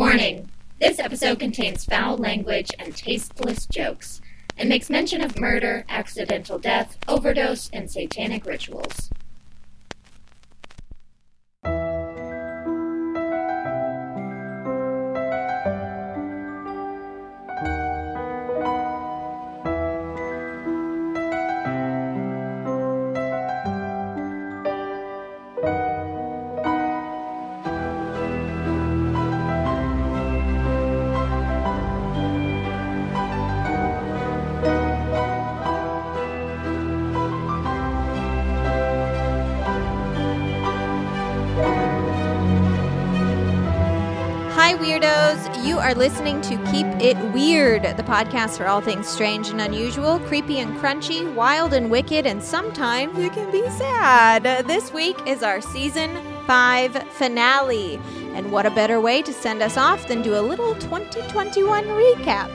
Warning this episode contains foul language and tasteless jokes, and makes mention of murder, accidental death, overdose, and satanic rituals. It Weird, the podcast for all things strange and unusual, creepy and crunchy, wild and wicked, and sometimes it can be sad. This week is our season five finale. And what a better way to send us off than do a little 2021 recap.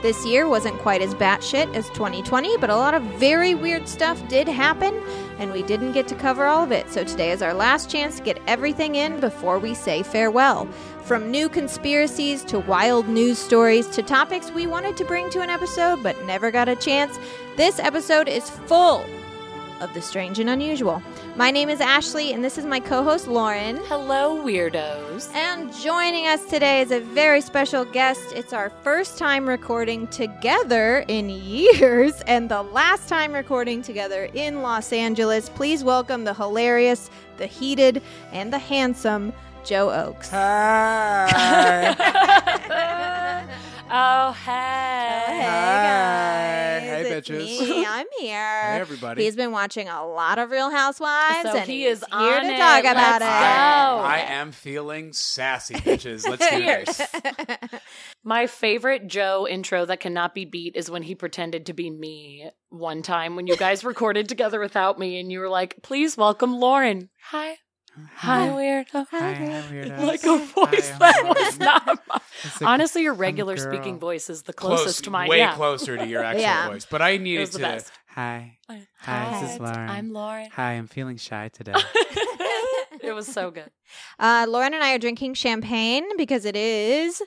This year wasn't quite as batshit as 2020, but a lot of very weird stuff did happen, and we didn't get to cover all of it. So today is our last chance to get everything in before we say farewell. From new conspiracies to wild news stories to topics we wanted to bring to an episode but never got a chance, this episode is full of the strange and unusual. My name is Ashley, and this is my co host Lauren. Hello, weirdos. And joining us today is a very special guest. It's our first time recording together in years and the last time recording together in Los Angeles. Please welcome the hilarious, the heated, and the handsome Joe Oakes. Hi. oh, hey. Hey Hi. guys, Hey, it's bitches. me. I'm here. Hey, everybody. He's been watching a lot of Real Housewives, So and he he's is here on to it. talk about Let's it. go. I am feeling sassy, bitches. Let's do this. My favorite Joe intro that cannot be beat is when he pretended to be me one time when you guys recorded together without me and you were like, please welcome Lauren. Hi. Hi, weirdo. Hi, hi, weirdos. Like a voice Hi, that was not mine. Like Honestly, your regular speaking voice is the close, closest to mine. way yeah. closer to your actual Yeah. voice. But I needed was the to. best. Hi. Hi, Hi, this is Lauren. I'm Lauren. Hi, I'm feeling shy today. it was so good. Uh, Lauren and I are drinking champagne because it is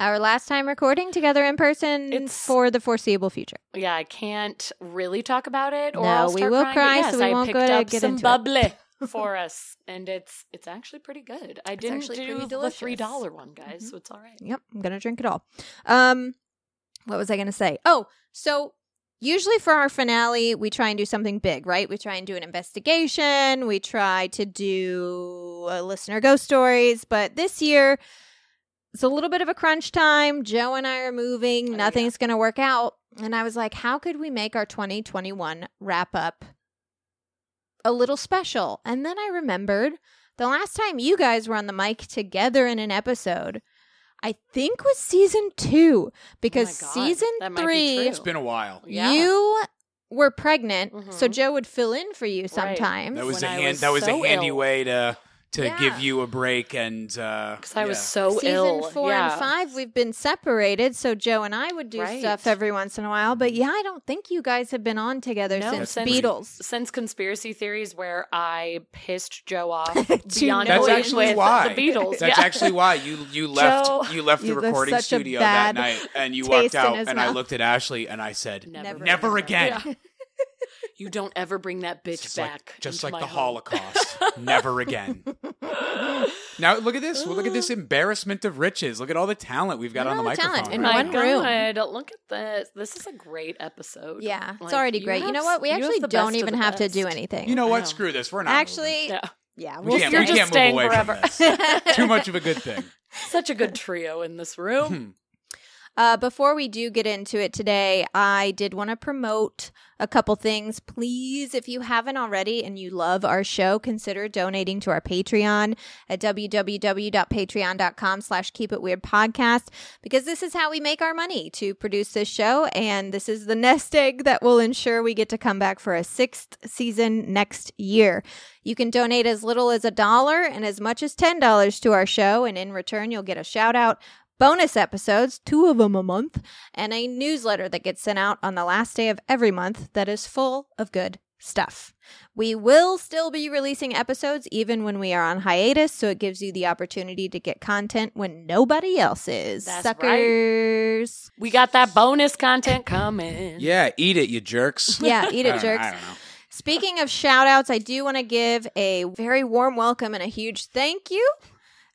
our last time recording together in person It's- for the foreseeable future. Yeah, I can't really talk about it, or No, I'll we will crying, cry, but so yes, we I won't picked go to up get some into it. For us, and it's it's actually pretty good. I didn't actually do the three dollar one, guys, Mhm. so it's all right. Yep, I'm gonna drink it all. Um, what was I gonna say? Oh, so usually for our finale, we try and do something big, right? We try and do an investigation. We try to do uh, listener ghost stories, but this year it's a little bit of a crunch time. Joe and I are moving. Oh, yeah. Nothing's gonna work out, and I was like, how could we make our 2021 wrap up a little special? And then I remembered the last time you guys were on the mic together in an episode. I think was season two because God, season that might be three, true. it's been a while. Yeah. you were pregnant, so Mhm. Joe would fill in for you Right. sometimes. That was When a I hand. was that was so a handy ill. way to to Yeah. give you a break and. Uh, because Because I was so season ill. four yeah. and five, we've been separated, so Joe and I would do Right. stuff every once in a while. But yeah, I don't think you guys have been on together No, since since- Beatles. Since conspiracy theories, where I pissed Joe off beyond That's actually why. the Beatles. That's yeah. actually why you you left Joe, you left the you recording such studio that night and you walked out his and I looked at Ashley and I said Never, never again. Yeah. you don't ever bring that bitch Just back. like just like the home. Holocaust. never again. Now look at this. Look at this oh. embarrassment of riches. Look at all the talent we've got Look on at the all the talent microphone. in right one room. God, look at this. This is a great episode. Yeah, it's Like, already great. You know what? We s- you have actually don't even the have to do anything. You know what? know. Screw this. We're not Actually, Yeah. yeah, we'll we can't, we just can't move away forever. from this. Too much of a good thing. Such a good trio in this room. Uh, before we do get into it today, I did want to promote a couple things. Please, if you haven't already and you love our show, consider donating to our Patreon at www.patreon.com slash keep it weird podcast because this is how we make our money to produce this show. And this is the nest egg that will ensure we get to come back for a sixth season next year. You can donate as little as a dollar and as much as $10 to our show. And in return, you'll get a shout out bonus episodes, two of them a month, and a newsletter that gets sent out on the last day of every month that is full of good stuff. We will still be releasing episodes even when we are on hiatus, so it gives you the opportunity to get content when nobody else is. That's right. Suckers. We got that bonus content coming. Yeah, eat it, you jerks. Yeah, eat it, jerks. I don't know. Speaking of shout outs, I do want to give a very warm welcome and a huge thank you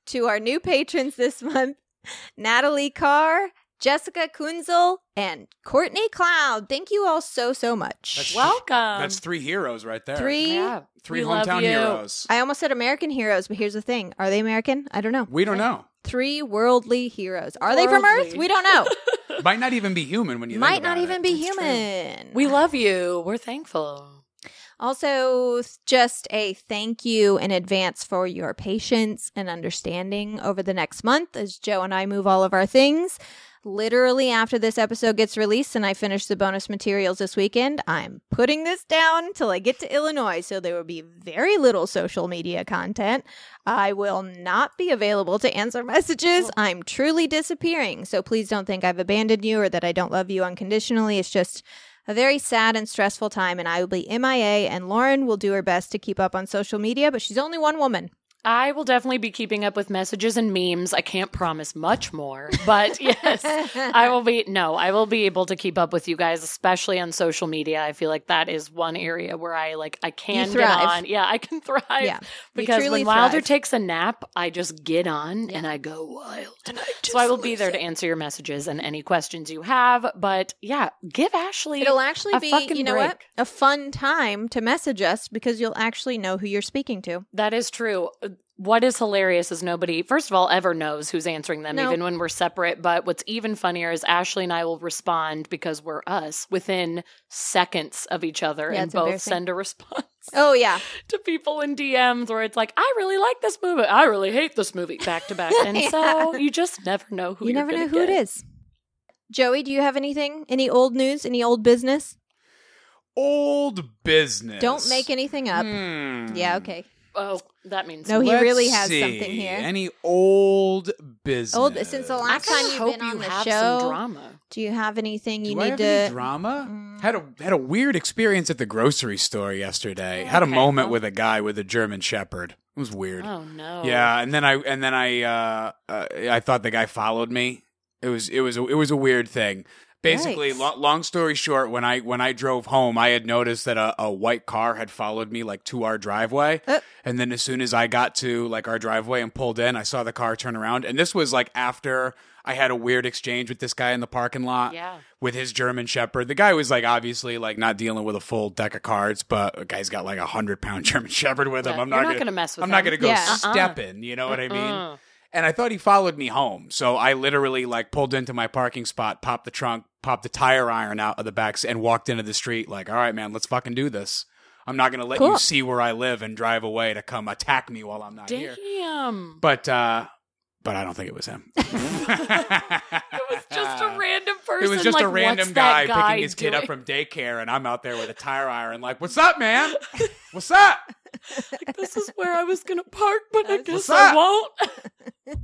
to our new patrons this month Natalie Carr, Jessica Kunzel, and Courtney Cloud. Thank you all so, so much. That's- Welcome. That's three heroes right there. Three. yeah. Three we hometown heroes. I almost said American heroes, but here's the thing. Are they American? I don't know. We don't know. Three worldly heroes. Are they from Earth? We don't know. Might not even be human when you think Might not even it. be That's true. human. We love you. We're thankful. Also, just a thank you in advance for your patience and understanding over the next month as Joe and I move all of our things. Literally, after this episode gets released and I finish the bonus materials this weekend, I'm putting this down until I get to Illinois. So there will be very little social media content. I will not be available to answer messages. Oh. I'm truly disappearing. So please don't think I've abandoned you or that I don't love you unconditionally. It's just a very sad and stressful time, and I will be MIA. And Lauren will do her best to keep up on social media, but she's only one woman. I will definitely be keeping up with messages and memes. I can't promise much more, but yes, I will be. No, I will be able to keep up with you guys, especially on social media. I feel like that is one area where I like I can get thrive. on. Yeah, I can thrive. Yeah, because when Wilder thrive. takes a nap, I just get on and I go wild. Tonight. So I will be there to answer your messages and any questions you have. But yeah, give Ashley. It'll actually be, you know what, a fun time to message us because you'll actually know who you're speaking to. That is true. What is hilarious is nobody, first of all, ever knows who's answering them, No. even when we're separate. But what's even funnier is Ashley and I will respond because we're us within seconds of each other Yeah, and both send a response Oh yeah, to people in DMs where it's like, I really like this movie. I really hate this movie back to back. And so you just never know who you you're never know who it get. is. Joey, do you have anything? Any old news? Any old business? Old business. Don't make anything up. Hmm. Yeah, okay. Oh, that means No, he Let's really has see. something here. Any old business? Old since the last kinda time you've been on the show. some drama. Do you have anything you Do I need to? drama? Mm. Had a had a weird experience at the grocery store yesterday. Had a moment well. with a guy with a German Shepherd. It was weird. Oh, no. Yeah, and then I and then I uh, uh, I thought the guy followed me. It was it was a, it was a weird thing. Basically, lo- long story short, when I when I drove home, I had noticed that a, a white car had followed me like to our driveway, Uh. and then as soon as I got to like our driveway and pulled in, I saw the car turn around, and this was like after I had a weird exchange with this guy in the parking lot Yeah. with his German Shepherd. The guy was like obviously like not dealing with a full deck of cards, but the guy's got like a hundred pound German Shepherd with him. Yeah, I'm not, not gonna, gonna mess with I'm not gonna go Yeah. Uh-uh. step in. You know what I mean? And I thought he followed me home, so I literally like pulled into my parking spot, popped the trunk, popped the tire iron out of the back, and walked into the street like, "All right, man, let's fucking do this." I'm not gonna let Cool. you see where I live and drive away to come attack me while I'm not here. Damn. But uh but I don't think it was him. It was just a random person. It was just like, a random what's that guy, picking his kid up from daycare, and I'm out there with a tire iron, like, "What's up, man? What's up?" like, This is where I was gonna park, but I guess I won't.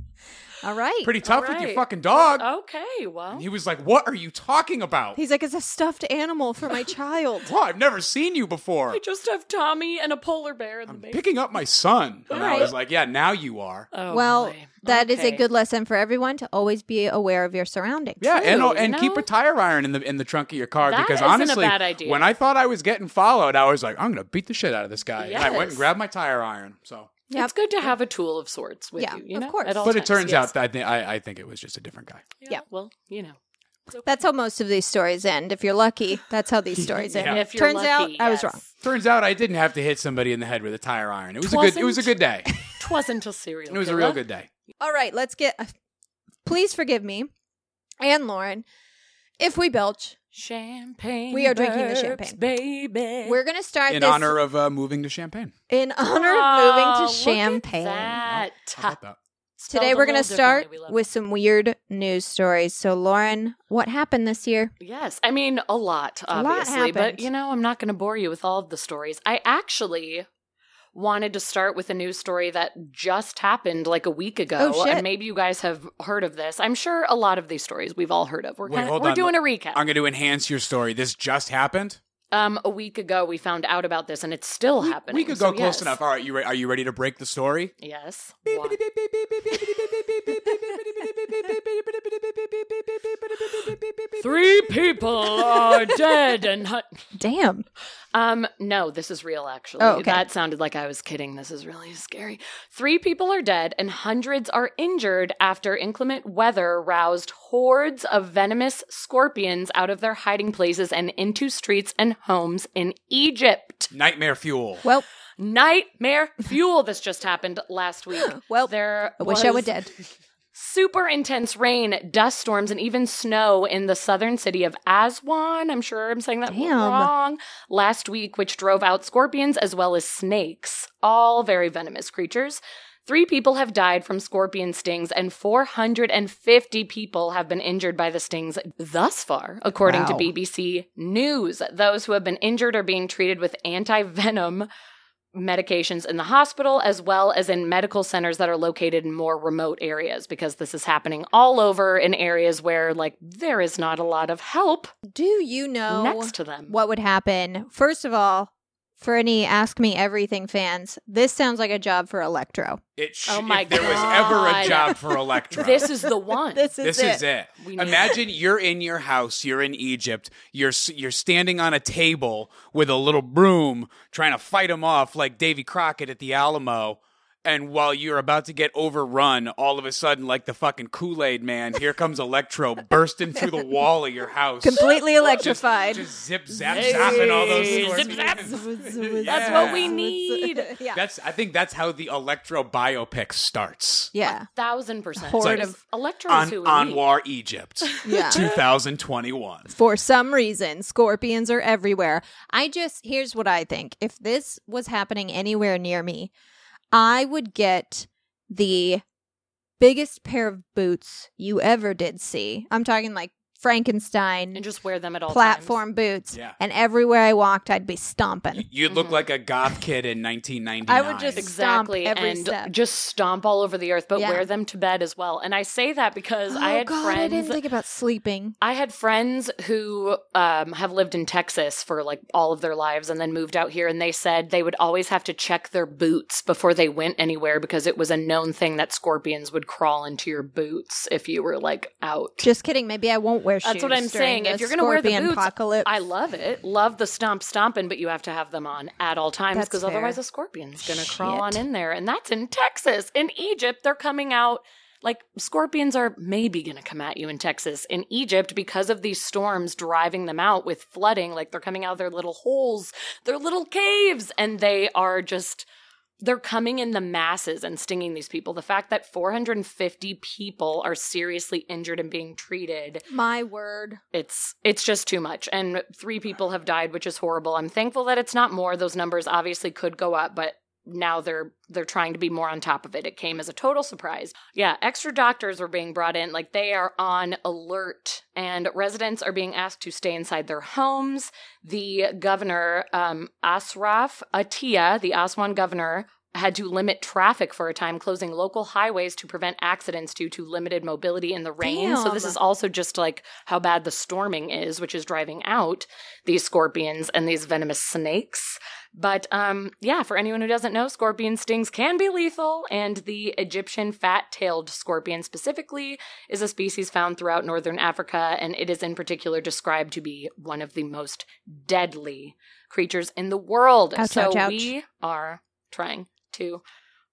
All right. Pretty tough with your fucking dog. Okay, well, And he was like, "What are you talking about?" He's like, it's a stuffed animal for my child. Well, I've never seen you before. I just have Tommy and a polar bear in the I'm basement. picking up my son. And I was like, yeah, now you are. Oh, well, boy. that is a good lesson for everyone to always be aware of your surroundings. Yeah, and True, you and keep a tire iron in the in the trunk of your car That because isn't a honestly, bad idea. when I thought I was getting followed, I was like, I'm gonna beat the shit out of this guy. And I went and grabbed my tire iron. So, Yep. It's good to have a tool of sorts with Yeah, you. you of course. at all but it turns yes. out that I think I, I think it was just a different guy. Yeah. Well, you know. That's how most of these stories end. If you're lucky, that's how these stories end. Yeah. If you're Turns out lucky, I was wrong. Turns out I didn't have to hit somebody in the head with a tire iron. It was a good. It was a good day. Twasn't a serial. It was a real good day. All right, let's get. Please forgive me and Lauren if we belch. Champagne. We are drinking the burps, champagne. baby. We're gonna start In this honor of uh, moving to Champaign. in honor Oh, of moving look to at Champaign. that. How about that? Spelled Today a we're going to little start differently. We love with some weird news stories. So, Lauren, what happened this year? Yes, I mean a lot, A lot obviously, but happened. you know, I'm not going to bore you with all of the stories. I actually wanted to start with a news story that just happened like a week ago, Oh, shit. and maybe you guys have heard of this. I'm sure a lot of these stories we've all heard of. We're Wait, kinda, hold we're on. doing a recap. I'm going to enhance your story. This just happened. Um, a week ago, we found out about this, and it's still happening. We could so go close yes. enough. All right, you re- are you ready to break the story? Yes. Three people are dead and hu- Damn. Um no, this is real actually. Oh, okay. That sounded like I was kidding. This is really scary. 3 people are dead and hundreds are injured after inclement weather roused hordes of venomous scorpions out of their hiding places and into streets and homes in Egypt. Nightmare fuel. Well, Nightmare fuel this just happened last week. well, There I wish I were was dead. super intense rain, dust storms, and even snow in the southern city of Aswan. I'm sure I'm saying that Damn. wrong. Last week, which drove out scorpions as well as snakes, all very venomous creatures. Three people have died from scorpion stings, and 450 people have been injured by the stings thus far, according to BBC News. Those who have been injured are being treated with anti venom medications in the hospital as well as in medical centers that are located in more remote areas because this is happening all over in areas where like there is not a lot of help Do you know next to them. what would happen? First of all, for any Ask Me Everything fans, this sounds like a job for Electro. It sh- Oh my if there was ever a job for Electro, This is the one. This is this it. is it. We need Imagine you're in your house, you're in Egypt, you're you're standing on a table with a little broom trying to fight them off like Davy Crockett at the Alamo. And while you're about to get overrun, all of a sudden, like the fucking Kool Aid man, here comes Electro bursting through the wall of your house. Completely electrified. just zip zap Hey, zapping all those zip scorpions. zap. That's what we need. yeah. That's I think that's how the Electro biopic starts. yeah. Thousand percent. Horde Because of- Electro On who we need. Anwar, Egypt, Yeah. 2021. For some reason, scorpions are everywhere. I just, here's what I think. If this was happening anywhere near me, I would get the biggest pair of boots you ever did see. I'm talking like Frankenstein and just wear them at all platform boots. Yeah. And everywhere I walked, I'd be stomping. You'd look Mhm. like a goth kid in 1999. I would just- Exactly, Stomp every and step. just stomp all over the earth, but Yeah. wear them to bed as well. And I say that because I oh had God, friends. I didn't think about sleeping. I had friends who um, have lived in Texas for like all of their lives and then moved out here, and they said they would always have to check their boots before they went anywhere because it was a known thing that scorpions would crawl into your boots if you were like out. Just kidding. Maybe I won't wear shoes. That's what I'm saying. If you're gonna wear the boots, apocalypse. I love it. Love the stomp stomping, but you have to have them on at all times because otherwise a scorpion's going to crawl on in there. And that's in Texas. In Egypt, they're coming out like scorpions are maybe going to come at you in Texas. In Egypt, because of these storms driving them out with flooding, like they're coming out of their little holes, their little caves, and they are just. They're coming in the masses and stinging these people. The fact that 450 people are seriously injured and being treated My word. it's it's just too much and three people have died which is horrible i'm thankful that it's not more those numbers obviously could go up but now they're they're trying to be more on top of it. It came as a total surprise. Yeah extra doctors are being brought in. Like they are on alert and residents are being asked to stay inside their homes. The governor um Ashraf Attia the aswan governor had to limit traffic for a time, closing local highways to prevent accidents due to limited mobility in the rain. So, this is also just like how bad the storming is, which is driving out these scorpions and these venomous snakes. But um, yeah, for anyone who doesn't know, scorpion stings can be lethal, and the Egyptian fat tailed scorpion specifically is a species found throughout northern Africa, and it is in particular described to be one of the most deadly creatures in the world. Ouch, so ouch, ouch. we are trying to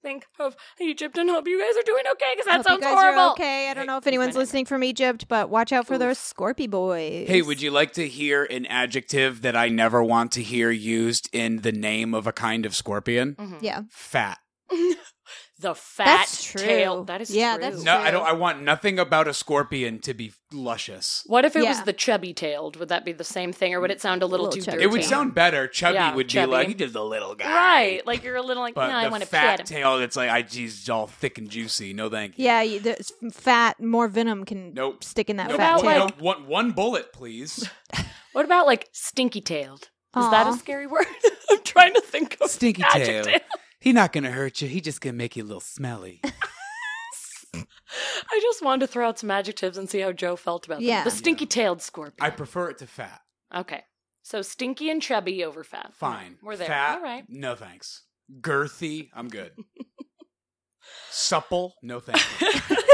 think of Egypt and hope you guys are doing okay because that Hope you sounds guys horrible. Are okay. I don't Hey, know if anyone's listening from Egypt, but watch out for those Oof. Scorpy boys. Hey, would you like to hear an adjective that I never want to hear used in the name of a kind of scorpion? Mhm. Yeah. Fat. The fat That's true. tail. That is Yeah, true. that's No, True. I don't. I want nothing about a scorpion to be luscious. What if it was the chubby tailed? Would that be the same thing, or would it sound a little, Little too chubby. dirty? It would sound better. Chubby Yeah, would chubby. be like he's just a little guy, right. Like you're a little like, But no, I the want to fat tail, it's like I he's all thick and juicy. No, thank you. Yeah, you, there's fat, more venom can Nope. stick in that Nope. fat about, tail. like- Nope. One, one bullet, please. What about like stinky tailed? Is that a scary word? I'm trying to think of Stinky tail. Adjective. He's not gonna hurt you. He just gonna make you a little smelly. I just wanted to throw out some adjectives and see how Joe felt about Yeah. them. The stinky tailed scorpion. I prefer it to fat. okay. So stinky and chubby over fat. Fine. We're there. Fat. All right. No thanks. Girthy. I'm good. Supple. No thank you.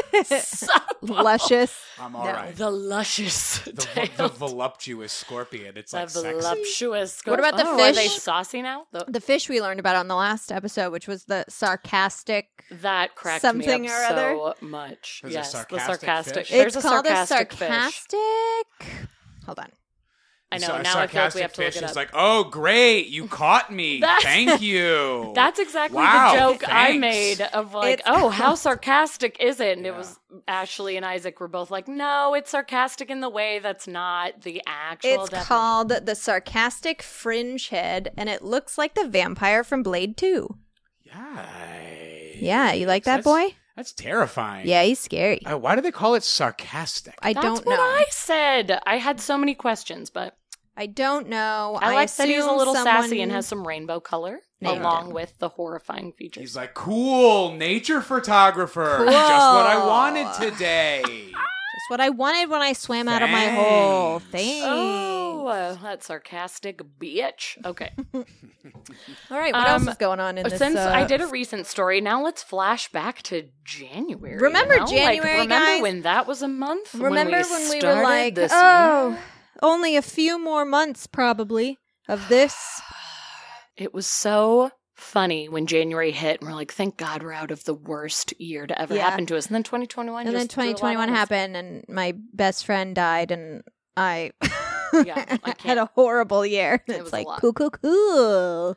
Luscious. I'm all No. right. The luscious The, the voluptuous scorpion. It's like the sexy. voluptuous. What about the oh, Are they saucy now? The- The fish we learned about on the last episode, which was the sarcastic. that cracked Something me or up other? so much. There's a yes, the sarcastic sarcastic. fish? There's it's a called sarcastic a fish. sarcastic. Hold on. I know. So a now I feel like we have to look fish it is up. like, oh, great, you caught me. That's- Thank you. That's exactly Wow, the joke I made of like, It's oh, how sarcastic is it? And it was Ashley and Isaac were both like, no, it's sarcastic in the way that's not the actual. It's definition. called the sarcastic fringehead, and it looks like the vampire from Blade 2. Yikes. Yeah, you like that That's- boy? That's terrifying. Yeah, he's scary. Uh, why do they call it sarcastic? I That's don't what know. I said. I had so many questions, but I don't know. I, like that he's a assume little sassy and someone- has some rainbow color Named along him. with the horrifying features. He's like, cool, nature photographer. Cool. Just what I wanted today. Just what I wanted when I swam out of my hole. Thanks. Thanks. Oh, uh, that sarcastic bitch. Okay. All right, what else Um, is going on in this? Since uh, I did a recent story, now let's flash back to January. Remember you know? Like, January, remember guys? when that was a month? remember when when we, started were like, this oh, year? Only a few more months probably of this. It was so funny when January hit, and we're like, thank God we're out of the worst year to ever Yeah. happen to us. And then 2021 and then just threw a lot 2021 at us. happened, and my best friend died, and I, Yeah, I had can't. a horrible year. It It's was a like lot. cool, cool, cool.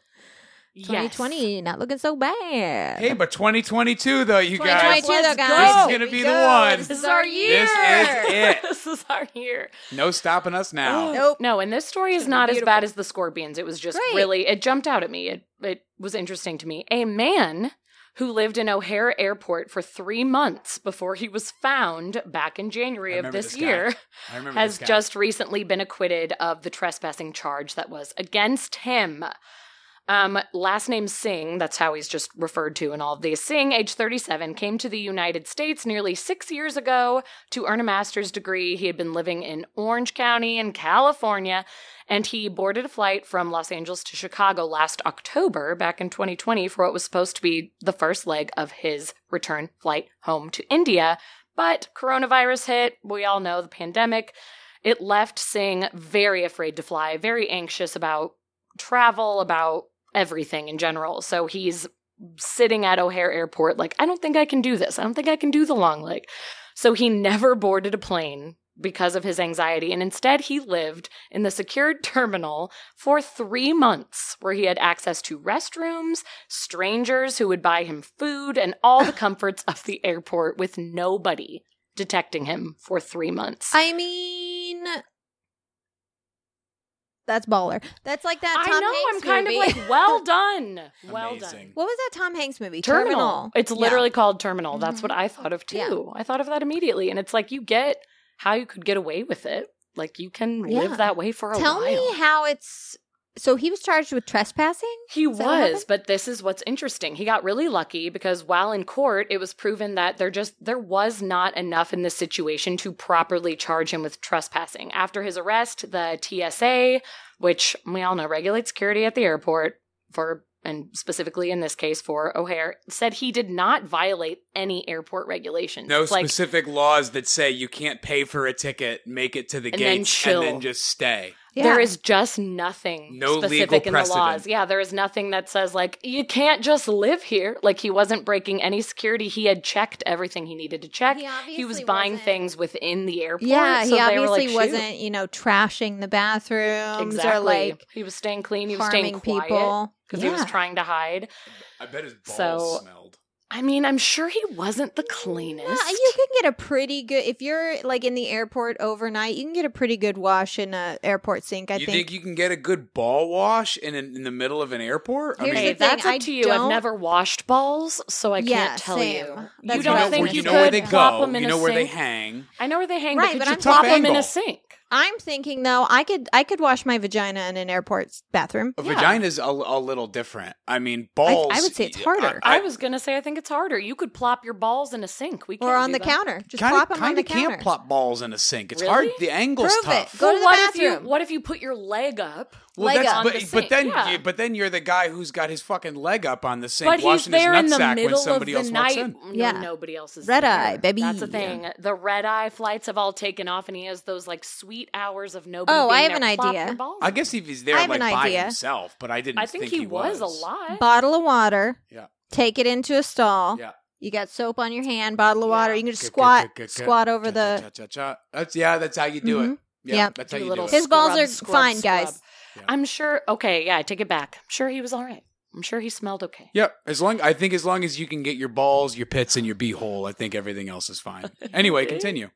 Yes. 2020 not looking so bad. hey, but 2022, though, you guys. 2022 though, Let's guys. This is gonna we be the one. This This is is our our year. This is it. this is our year. No stopping us now. Nope. No, and this story is not as bad as the Scorpions. It was just Right. really it jumped out at me. It it was interesting to me. A man who lived in O'Hare Airport for three months before he was found back in January of this, this year has this just recently been acquitted of the trespassing charge that was against him. Um, last name Singh, that's how he's just referred to in all of these. Singh, age 37, came to the United States nearly six years ago to earn a master's degree. He had been living in Orange County in California, and he boarded a flight from Los Angeles to Chicago last October, back in 2020, for what was supposed to be the first leg of his return flight home to India. But coronavirus hit. We all know the pandemic. It left Singh very afraid to fly, very anxious about travel, about everything in general. So he's sitting at O'Hare Airport, like, I don't think I can do this. I don't think I can do the long leg. So he never boarded a plane because of his anxiety. And instead, he lived in the secured terminal for three months, where he had access to restrooms, strangers who would buy him food, and all the comforts of the airport with nobody detecting him for three months. I mean, that's baller. That's like that I know. Hanks I'm kind movie. of like, well done, well Amazing. done. what was that Tom Hanks movie? Terminal. It's Yeah. literally called Terminal. That's Mhm. what I thought of too. Yeah. I thought of that immediately, and it's like you get how you could get away with it. Like you can Yeah. live that way for a Tell while. Tell me how it's. So he was charged with trespassing. He Is was, but this is what's interesting. He got really lucky because while in court, it was proven that there just there was not enough in this situation to properly charge him with trespassing. After his arrest, the TSA, which we all know regulates security at the airport for and specifically in this case for O'Hare, said he did not violate any airport regulations. No like specific laws that say you can't pay for a ticket, make it to the And gates, chill. and then just stay. There is just nothing No legal specific in the laws. precedent. Yeah, there is nothing that says like you can't just live here. Like he wasn't breaking any security. He had checked everything he needed to check. He He, was buying wasn't- things within the airport. Yeah, so he they were obviously like, wasn't, you know, trashing the bathrooms exactly. or like he was staying clean. He was staying harming quiet people. because he was trying to hide. I bet his balls So- smelled. I mean, I'm sure he wasn't the cleanest. Yeah, you can get a pretty good if you're like in the airport overnight. You can get a pretty good wash in a airport sink. I you think. think you can get a good ball wash in in the middle of an airport? Here's Hey, the thing, that's up I to you. I've don't- never washed balls, so I Yeah, can't tell same. you. That's you don't I think was you, you know could where they plop go. them in You a know where they hang. I know where they hang, Right, but but could I'm you plop them in a sink? I'm thinking though, I could I could wash my vagina in an airport bathroom. A Yeah. vagina's a, a little different. I mean, I- I would say it's harder. I, was gonna say I think it's harder. You could plop your balls in a sink. We Or can't on do the that. counter. Just kind plop of them on kind the of counter. can't plop balls in a sink. It's Really? hard. The angle's Prove it. tough. Go to the what if you bathroom. what if you put your leg up? Well, leg that's, up. on but, the but then, yeah. you, but then you're the guy who's got his fucking leg up on the sink, But he's there in his the nutsack middle when somebody of else the walks night. in. No, Yeah. nobody else is Red there. eye, baby. That's the thing. The red eye flights have all taken off, and he has those like sweet hours of nobody. Oh, being I have there. an idea. I guess if he's there like an by idea. himself, but I didn't. I think, he, was. a lot. Bottle of water. Yeah. Take it into a stall. Yeah. You got soap on your hand, bottle of water. Yeah. You can just Good, squat squat good. over Cha, the cha, cha, cha. That's yeah. That's how you do it. Mm-hmm. Yeah, Yeah. that's how you do it. His balls scrub, are scrub, fine, scrub. guys. Yeah. I'm sure. Okay, yeah, I take it back. I'm sure he was all right. I'm sure he smelled okay. Yeah, As long I think as long as you can get your balls, your pits, and your beehole, I think everything else is fine. Anyway, continue.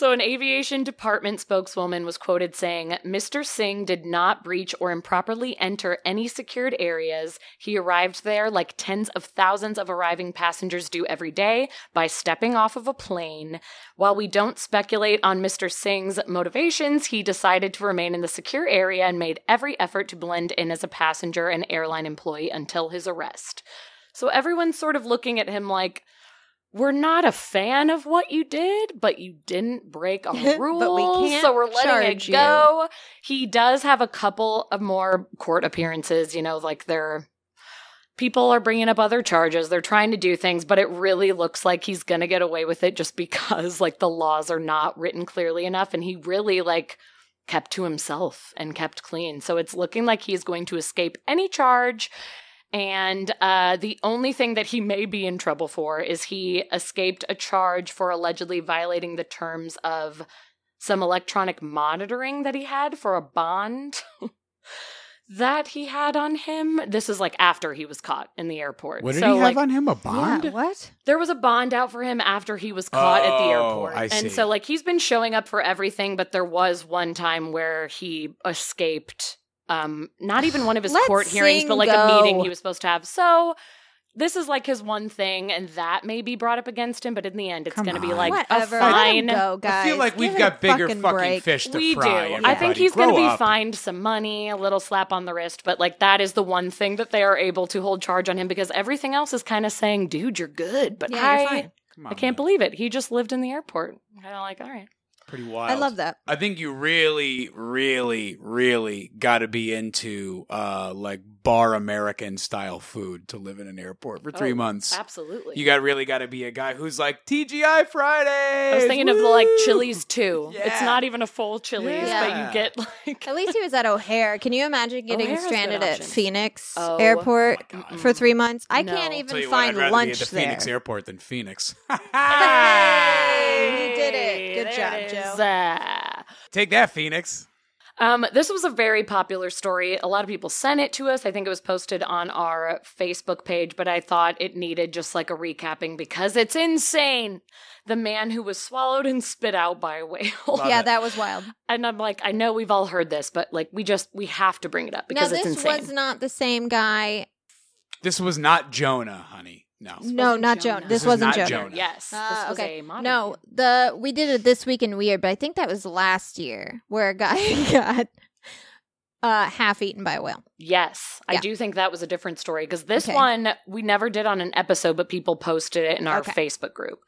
So, an aviation department spokeswoman was quoted saying, Mr. Singh did not breach or improperly enter any secured areas. He arrived there like tens of thousands of arriving passengers do every day by stepping off of a plane. While we don't speculate on Mr. Singh's motivations, he decided to remain in the secure area and made every effort to blend in as a passenger and airline employee until his arrest. So, everyone's sort of looking at him like, we're not a fan of what you did, but you didn't break a But rule. we can't so we're letting it charge you. go. He does have a couple of more court appearances, you know, like they're people are bringing up other charges. They're trying to do things, but it really looks like he's going to get away with it just because like the laws are not written clearly enough and he really like kept to himself and kept clean. So it's looking like he's going to escape any charge. And uh, the only thing that he may be in trouble for is he escaped a charge for allegedly violating the terms of some electronic monitoring that he had for a bond that he had on him. This is like after he was caught in the airport. What did so, he have like, on him? A bond? Yeah, what? there was a bond out for him after he was caught at the Oh, airport. I see. And so like he's been showing up for everything, but there was one time where he escaped um not even one of his Let court hearings, Singh but like a meeting he was supposed to have. So this is like his one thing, and that may be brought up against him, but in the end, it's Come going to be on. like Whatever. a Let fine. him go, guys. I feel like Give we've it a got bigger fucking fucking break. fish to we do. fry. I think everybody. he's going to Grow be up. fined some money, a little slap on the wrist, but like that is the one thing that they are able to hold charge on him because everything else is kind of saying, "Dude, you're good," but Yeah, I, you're fine. Come I can't man. believe it. He just lived in the airport. Kind of like, all right. Pretty wild. I love that. I think you really, really, really got to be into uh like bar American style food to live in an airport for three Oh, months. Absolutely. You got really got to be a guy who's like TGI Friday. I was thinking of the like Chili's too. It's not even a full Chili's, Yeah. but you get like At least he was at O'Hare. Can you imagine getting O'Hare's stranded at. Phoenix Oh, Airport my for three months? I No. can't even Tell you what, find I'd lunch be at the there. Phoenix Airport than Phoenix. Hey, he did it. Good There job, Joe. Uh, Take that, Phoenix. Um, this was a very popular story. A lot of people sent it to us. I think it was posted on our Facebook page, but I thought it needed just like a recapping because it's insane. The man who was swallowed and spit out by a whale. Love yeah, it. that was wild. and I'm like, I know we've all heard this, but like we just we have to bring it up because this it's insane. was not the same guy. This was not Jonah, honey. No. No, wasn't not Jonah. Jonah. This This, was wasn't not Jonah. Jonah. Yes, this was okay. a modern No, man. the we did it this week in weird, but I think that was last year where a guy got uh half eaten by a whale. Yes, I do think that was a different story because this Okay. one we never did on an episode, but people posted it in our Okay. Facebook group.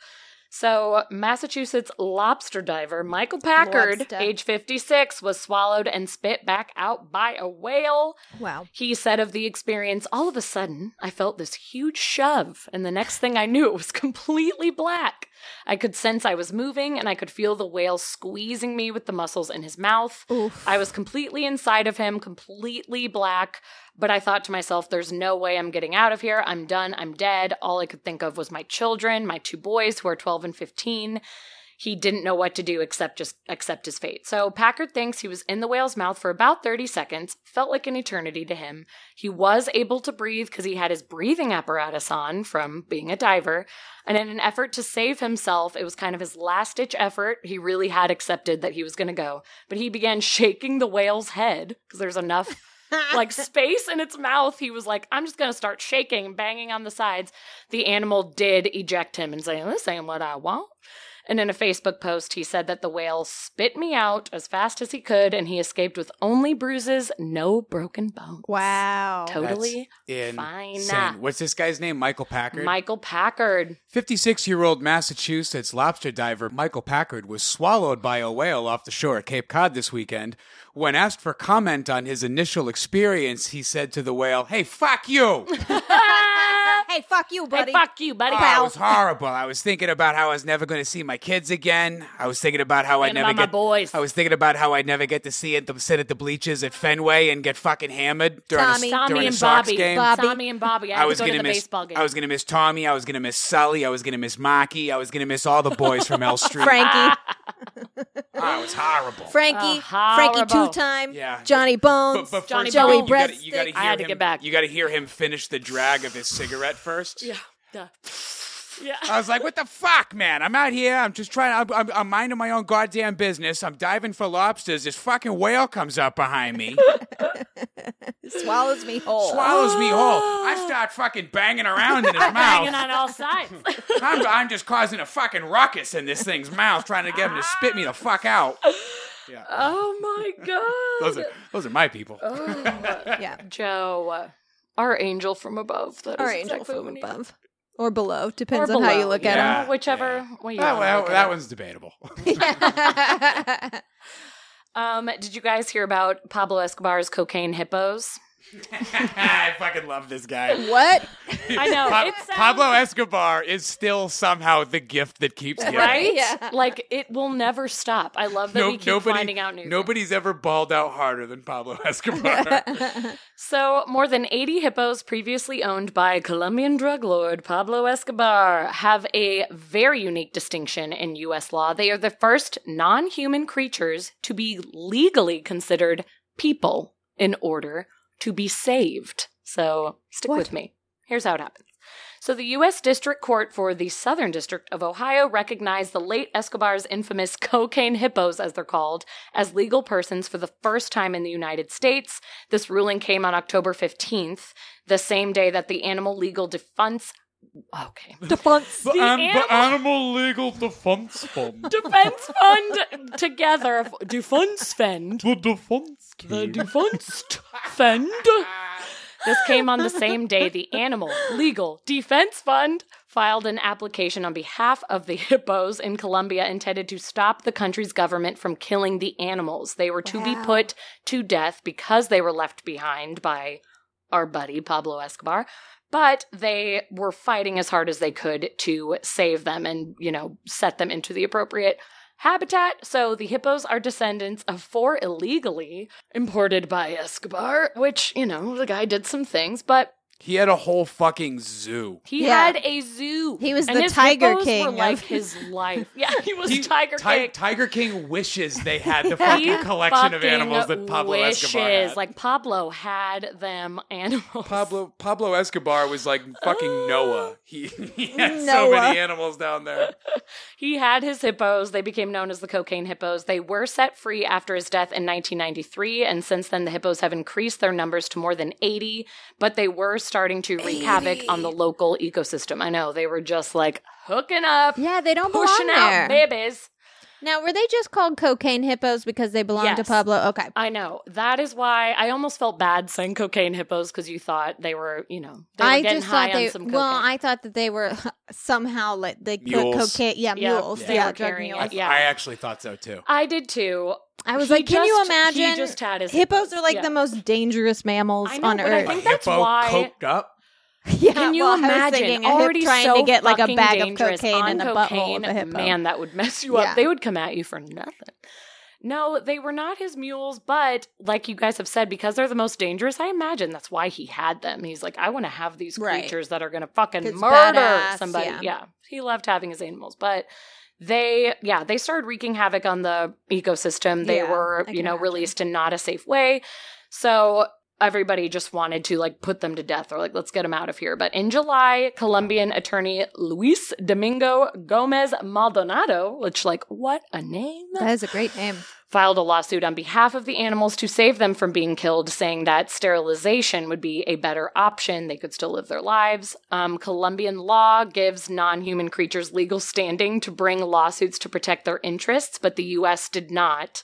So, Massachusetts lobster diver Michael Packard, Lobster. age 56, was swallowed and spit back out by a whale. Wow. He said of the experience, all of a sudden, I felt this huge shove, and the next thing I knew, it was completely black. I could sense I was moving, and I could feel the whale squeezing me with the muscles in his mouth. Oof. I was completely inside of him, completely black. But I thought to myself, there's no way I'm getting out of here. I'm done. I'm dead. All I could think of was my children, my two boys who are 12 and 15. He didn't know what to do except just accept his fate. So Packard thinks he was in the whale's mouth for about 30 seconds, felt like an eternity to him. He was able to breathe because he had his breathing apparatus on from being a diver. And in an effort to save himself, it was kind of his last ditch effort. He really had accepted that he was going to go. But he began shaking the whale's head because there's enough like space in its mouth. He was like, I'm just going to start shaking, banging on the sides. The animal did eject him and say, This ain't what I want. And in a Facebook post, he said that the whale spit me out as fast as he could and he escaped with only bruises, no broken bones. Wow. Totally In fine. What's this guy's name? Michael Packard. Michael Packard. 56 year old Massachusetts lobster diver Michael Packard was swallowed by a whale off the shore at Cape Cod this weekend. When asked for comment on his initial experience, he said to the whale, Hey, fuck you! Hey, fuck you, buddy. Hey, fuck you, buddy. Oh, it was horrible. I was thinking about how I was never going to see my kids again. I was thinking about how I'd never about my get boys. I was thinking about how I'd never get to see it, sit at the bleachers at Fenway and get fucking hammered during Tommy. a, Tommy during a and Sox Bobby. game. Bobby. Tommy and Bobby. I, I was to go to gonna the miss. baseball game. I was gonna miss Tommy. I was gonna miss Sully. I was gonna miss Marky. I was gonna miss all the boys from L Street. Frankie. Oh, it was horrible. Frankie. Uh, Frankie two time. Yeah. Johnny Bones. But, but Johnny first, Joey you gotta, you gotta I had to him, get back. You gotta hear him finish the drag of his cigarette first. yeah. Duh. Yeah. I was like, "What the fuck, man? I'm out here. I'm just trying. I'm, I'm, I'm minding my own goddamn business. I'm diving for lobsters. This fucking whale comes up behind me, Swallows me whole. swallows me whole. I start fucking banging around in his Hanging mouth. on all sides. I'm, I'm just causing a fucking ruckus in this thing's mouth, trying to get him to spit me the fuck out. Yeah. oh my god. Those are those are my people. yeah. Joe, uh, our angel from above. That Or is angel exactly from what need. above. Or below. Or Depends on how you look you at Yeah. know, whichever way you want well, look that at one's debatable. Um, did you guys hear about Pablo Escobar's cocaine hippos? I fucking love this guy. what? I know. Pa- sounds, Pablo Escobar is still somehow the gift that keeps giving. Right? Yeah. Like it will never stop. I love that No- we keep nobody, finding out new. things. nobody's ever balled out harder than Pablo Escobar. So, more than 80 hippos previously owned by Colombian drug lord Pablo Escobar have a very unique distinction in U.S. law. They are the first non human creatures to be legally considered people in order to be saved. So, stick What? with me. Here's how it happens. So, the U.S. District Court for the Southern District of Ohio recognized the late Escobar's infamous cocaine hippos, as they're called, as legal persons for the first time in the United States. This ruling came on October 15th, the same day that the Animal Legal Defense. Okay. Defense. The um, animal- Animal Legal Defense Fund. Defense Fund together. Defense Fund. The Defense The Defense Fund. This came on the same day the Animal Legal Defense Fund filed an application on behalf of the hippos in Colombia intended to stop the country's government from killing the animals. They were to be put to death because they were left behind by our buddy Pablo Escobar. But they were fighting as hard as they could to save them and, you know, set them into the appropriate habitat. So the hippos are descendants of four illegally imported by Escobar, which, you know, the guy did some things, but He had a whole fucking zoo. he Yeah. had a zoo. He was and the his Tiger King Were like his life. Yeah, he was He- Tiger Ti- King. Tiger King wishes they had the fucking collection of animals that Pablo Escobar wishes. had. Like Pablo had them animals. Pablo Pablo Escobar was like fucking Noah. He, he had so many uh, animals down there. He had his hippos. They became known as the cocaine hippos. They were set free after his death in 1993, and since then the hippos have increased their numbers to more than 80, but they were starting to wreak havoc on the local ecosystem. I know, they were just like hooking up, Yeah, they don't belong pushing there. out babies. Now, were they just called cocaine hippos because they belong to Pablo? Okay. I know. That is why I almost felt bad saying cocaine hippos because you thought they were, you know, they were I getting just high thought on they. some cocaine. Well, I thought that they were somehow like they put Mules. cocaine. Yeah, Yeah, mules. they Yeah, drug carrying it, mules. yeah. I actually thought so too. I did too. I was He like, can you imagine? He just had his hippos are like Yeah. the most dangerous mammals I know, on but I think that's hippo why- coked up. yeah, Can you well, imagine a already trying so to get like a bag of cocaine in the cocaine, butthole of a hippo? Man, that would mess you up. Yeah. They would come at you for nothing. No, they were not his mules, but like you guys have said, because they're the most dangerous, I imagine that's why he had them. He's like, I want to have these Right. creatures that are going to fucking murder badass, somebody. yeah. Yeah. He loved having his animals, but they, yeah, they started wreaking havoc on the ecosystem. They Yeah, were, you know, imagine. released in not a safe way. So everybody just wanted to like put them to death or like let's get them out of here. But in July, Colombian attorney Luis Domingo Gomez Maldonado, which like what a name, That is a great name. filed a lawsuit on behalf of the animals to save them from being killed, saying that sterilization would be a better option. They could still live their lives. Um, Colombian law gives non human creatures legal standing to bring lawsuits to protect their interests, but the U.S. did not.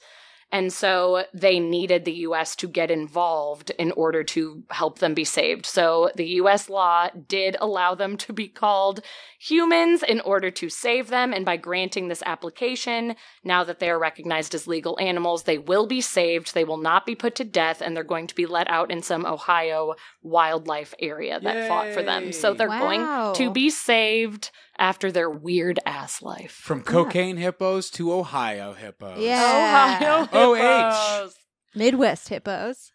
And so they needed the US to get involved in order to help them be saved. So the US law did allow them to be called humans in order to save them. And by granting this application, now that they are recognized as legal animals, they will be saved. They will not be put to death and they're going to be let out in some Ohio wildlife area that fought for them. So they're Wow. going to be saved after their weird ass life. From cocaine hippos to Ohio hippos. Yeah. Ohio OH. Midwest hippos.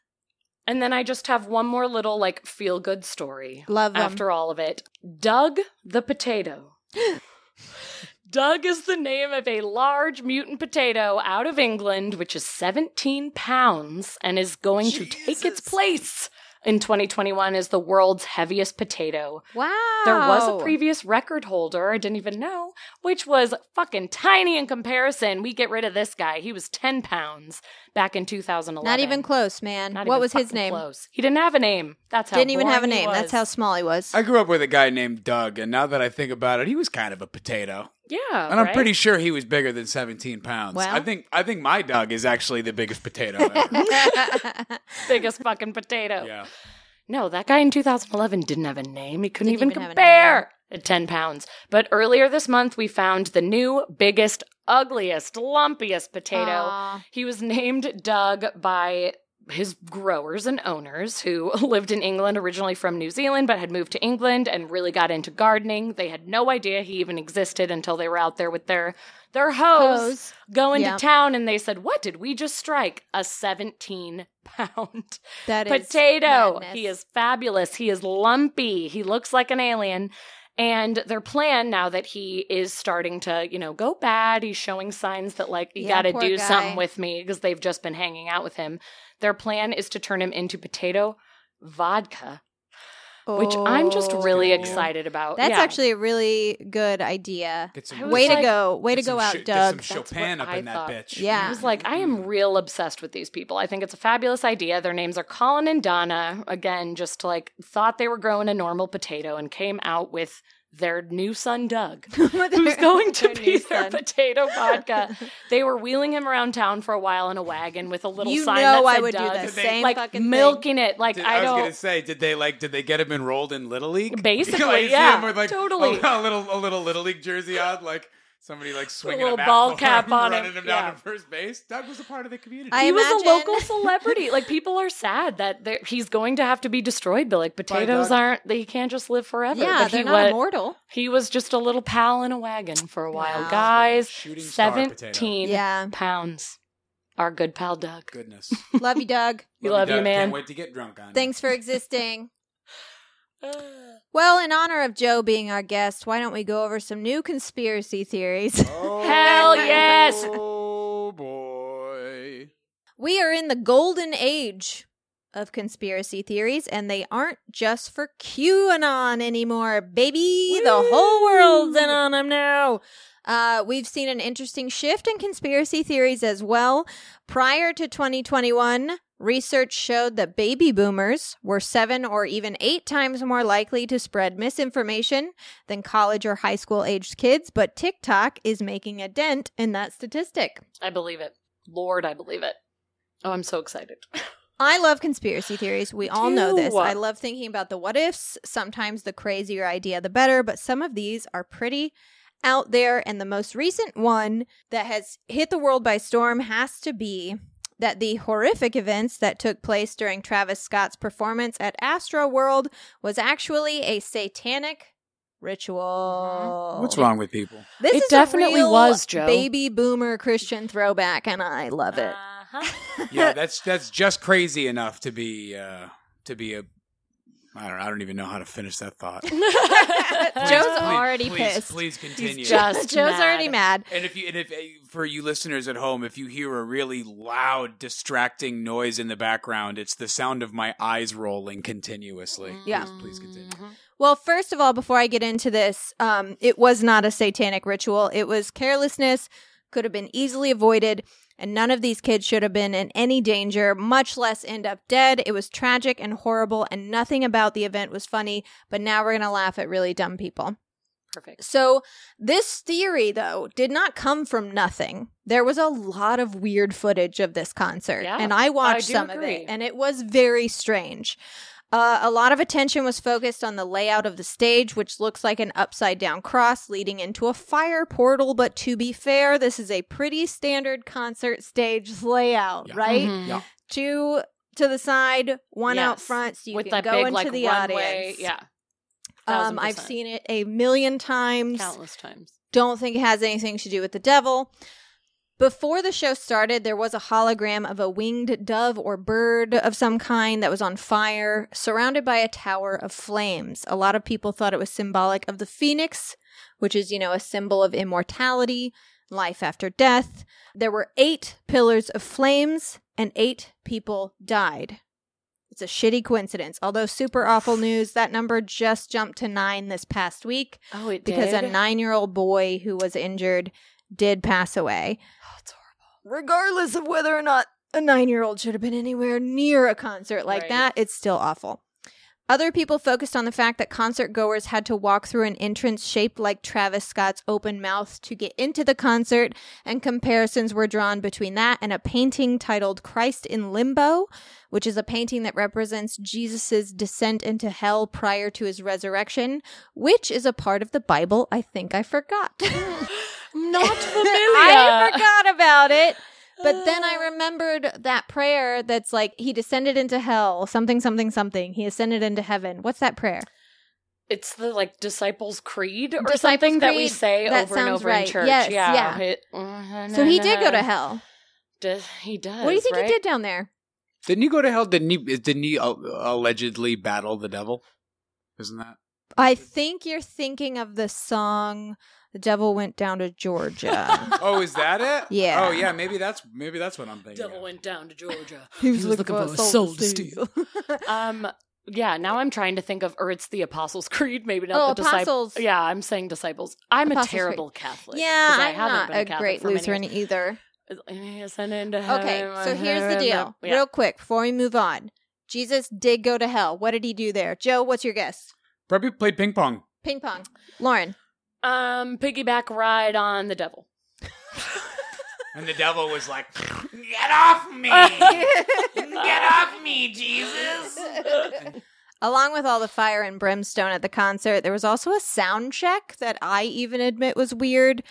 And then I just have one more little like feel good story Love them. after all of it. Doug the potato. Doug is the name of a large mutant potato out of England, which is 17 pounds and is going to take its place in 2021 as the world's heaviest potato. Wow. There was a previous record holder, I didn't even know, which was fucking tiny in comparison. We get rid of this guy. He was 10 pounds back in 2011. Not even close, man. Not what even was his name? Close. He didn't have a name. That's how Didn't even have a name. That's how small he was. I grew up with a guy named Doug, and now that I think about it, he was kind of a potato. Yeah, And I'm right? pretty sure he was bigger than 17 pounds. Well. I think I think my dog is actually the biggest potato ever. biggest fucking potato. yeah. No, that guy in 2011 didn't have a name. He couldn't Didn't even, even compare at 10 pounds. But earlier this month, we found the new, biggest, ugliest, lumpiest potato. Aw. He was named Doug by his growers and owners who lived in England originally from New Zealand but had moved to England and really got into gardening. They had no idea he even existed until they were out there with their their hose, Hose. going Yeah. to town and they said, "What did we just strike? A 17 pound That potato. madness. He is fabulous. He is lumpy. He looks like an alien. And their plan now that he is starting to, you know, go bad, he's showing signs that like you Yeah, got to do guy. something with me because they've just been hanging out with him. Their plan is to turn him into potato vodka, which I'm just Oh. really good. excited about. That's Yeah. actually a really good idea. Get I some, was Way to go. Way to go out, Ch- get Doug. some Chopin up I in that bitch. Yeah. I was like, I am mm-hmm. real obsessed with these people. I think it's a fabulous idea. Their names are Colin and Donna. Again, just like thought they were growing a normal potato and came out with their new son Doug, who's going to be their son. potato vodka. They were wheeling him around town for a while in a wagon with a little You sign know that I said would do the Did they- same like fucking thing. milking it. Like Did- I, I, was don't. gonna say, did they like? Did they get him enrolled in Little League? Basically, Like, yeah, with, like, totally. A, a little, a little Little League jersey on, like somebody like swinging little a bat ball cap him, on him, running him down yeah. to first base. Doug was a part of the community. I he was a local celebrity. Like people are sad that he's going to have to be destroyed. But like potatoes aren't. They can't just live forever. Yeah, but they're he not wa- immortal. He was just a little pal in a wagon for a while. Wow. Guys, Shooting star 17 Yeah. pounds. Our good pal Doug. Goodness, Love you, Doug. We love you, Doug. man. Can't wait to get drunk on. you. Thanks for existing. Well, in honor of Joe being our guest, why don't we go over some new conspiracy theories? Oh, Hell yes! Oh boy. We are in the golden age of conspiracy theories, and they aren't just for QAnon anymore, baby. The whole world's in on them now. Uh, we've seen an interesting shift in conspiracy theories as well. Prior to 2021, research showed that baby boomers were seven or even eight times more likely to spread misinformation than college or high school aged kids, but TikTok is making a dent in that statistic. I believe it. Lord, I believe it. Oh, I'm so excited. I love conspiracy theories. We all know this. I love thinking about the what ifs. Sometimes the crazier idea, the better, but some of these are pretty out there. And the most recent one that has hit the world by storm has to be that the horrific events that took place during Travis Scott's performance at Astroworld was actually a satanic ritual. What's wrong with people? This It is definitely a real was, Joe. baby boomer Christian throwback, and I love it. Uh-huh. yeah, that's that's just crazy enough to be uh to be a I don't. I don't even know how to finish that thought. Joe's Please, already please, pissed. Please continue. He's just Joe's mad. already mad. And if you and if uh, for you listeners at home, if you hear a really loud, distracting noise in the background, it's the sound of my eyes rolling continuously. Yeah. Please, please continue. Mhm. Well, first of all, before I get into this, um, it was not a satanic ritual. It was carelessness, could have been easily avoided, and none of these kids should have been in any danger, much less end up dead. It was tragic and horrible, and nothing about the event was funny, but now we're going to laugh at really dumb people. Perfect. So, this theory, though, did not come from nothing. There was a lot of weird footage of this concert, Yeah, and I watched do some of it, and it was very strange. Uh, a lot of attention was focused on the layout of the stage, which looks like an upside down cross leading into a fire portal. But to be fair, this is a pretty standard concert stage layout, Yeah. right? Mhm. Yeah. Two to the side, one out front, so you With can go big into like the runway. audience. Yeah. Um, I've seen it a million times. countless times. Don't think it has anything to do with the devil. Before the show started, there was a hologram of a winged dove or bird of some kind that was on fire, surrounded by a tower of flames. A lot of people thought it was symbolic of the phoenix, which is, you know, a symbol of immortality, life after death. There were eight pillars of flames, and eight people died. It's a shitty coincidence. Although super awful news, that number just jumped to nine this past week Oh, it because a nine year old boy who was injured did pass away. Oh, it's horrible. Regardless of whether or not a nine year old should have been anywhere near a concert like Right. that, it's still awful. Other people focused on the fact that concert goers had to walk through an entrance shaped like Travis Scott's open mouth to get into the concert, and comparisons were drawn between that and a painting titled Christ in Limbo, which is a painting that represents Jesus' descent into hell prior to his resurrection, which is a part of the Bible I think I forgot. Not familiar. I forgot about it. But then I remembered that prayer that's like, He descended into hell, something, something, something. He ascended into heaven. What's that prayer? It's the like Disciples Creed or Disciples something that we say That over and sounds over in church. Yes, yeah. yeah. It- So he did go to hell. Does- he does. What do you think right? he did down there? Didn't he go to hell? Didn't he? Didn't he uh, allegedly battle the devil? Isn't that? I think you're thinking of the song "The Devil Went Down to Georgia." Oh, is that it? Yeah. Oh, yeah. Maybe that's maybe that's what I'm thinking. The devil of. went down to Georgia. he was looking for a soul to steal. steal. Um. Yeah. Now I'm trying to think of, or it's the Apostles' Creed. Maybe not Oh, the disciples. Apostles. Yeah, I'm saying disciples. I'm Apostles' a Creed. terrible Catholic. yeah, 'cause I I'm haven't not been a Catholic great Lutheran years. either. Ascend into Okay, so here's the deal. Yeah. Real quick, before we move on. Jesus did go to hell. What did he do there? Joe, what's your guess? Probably played ping pong. Ping pong. Lauren. Um, piggyback ride on the devil. And the devil was like, "Get off me! Get off me, Jesus!" Along with all the fire and brimstone at the concert, there was also a sound check that I even admit was weird.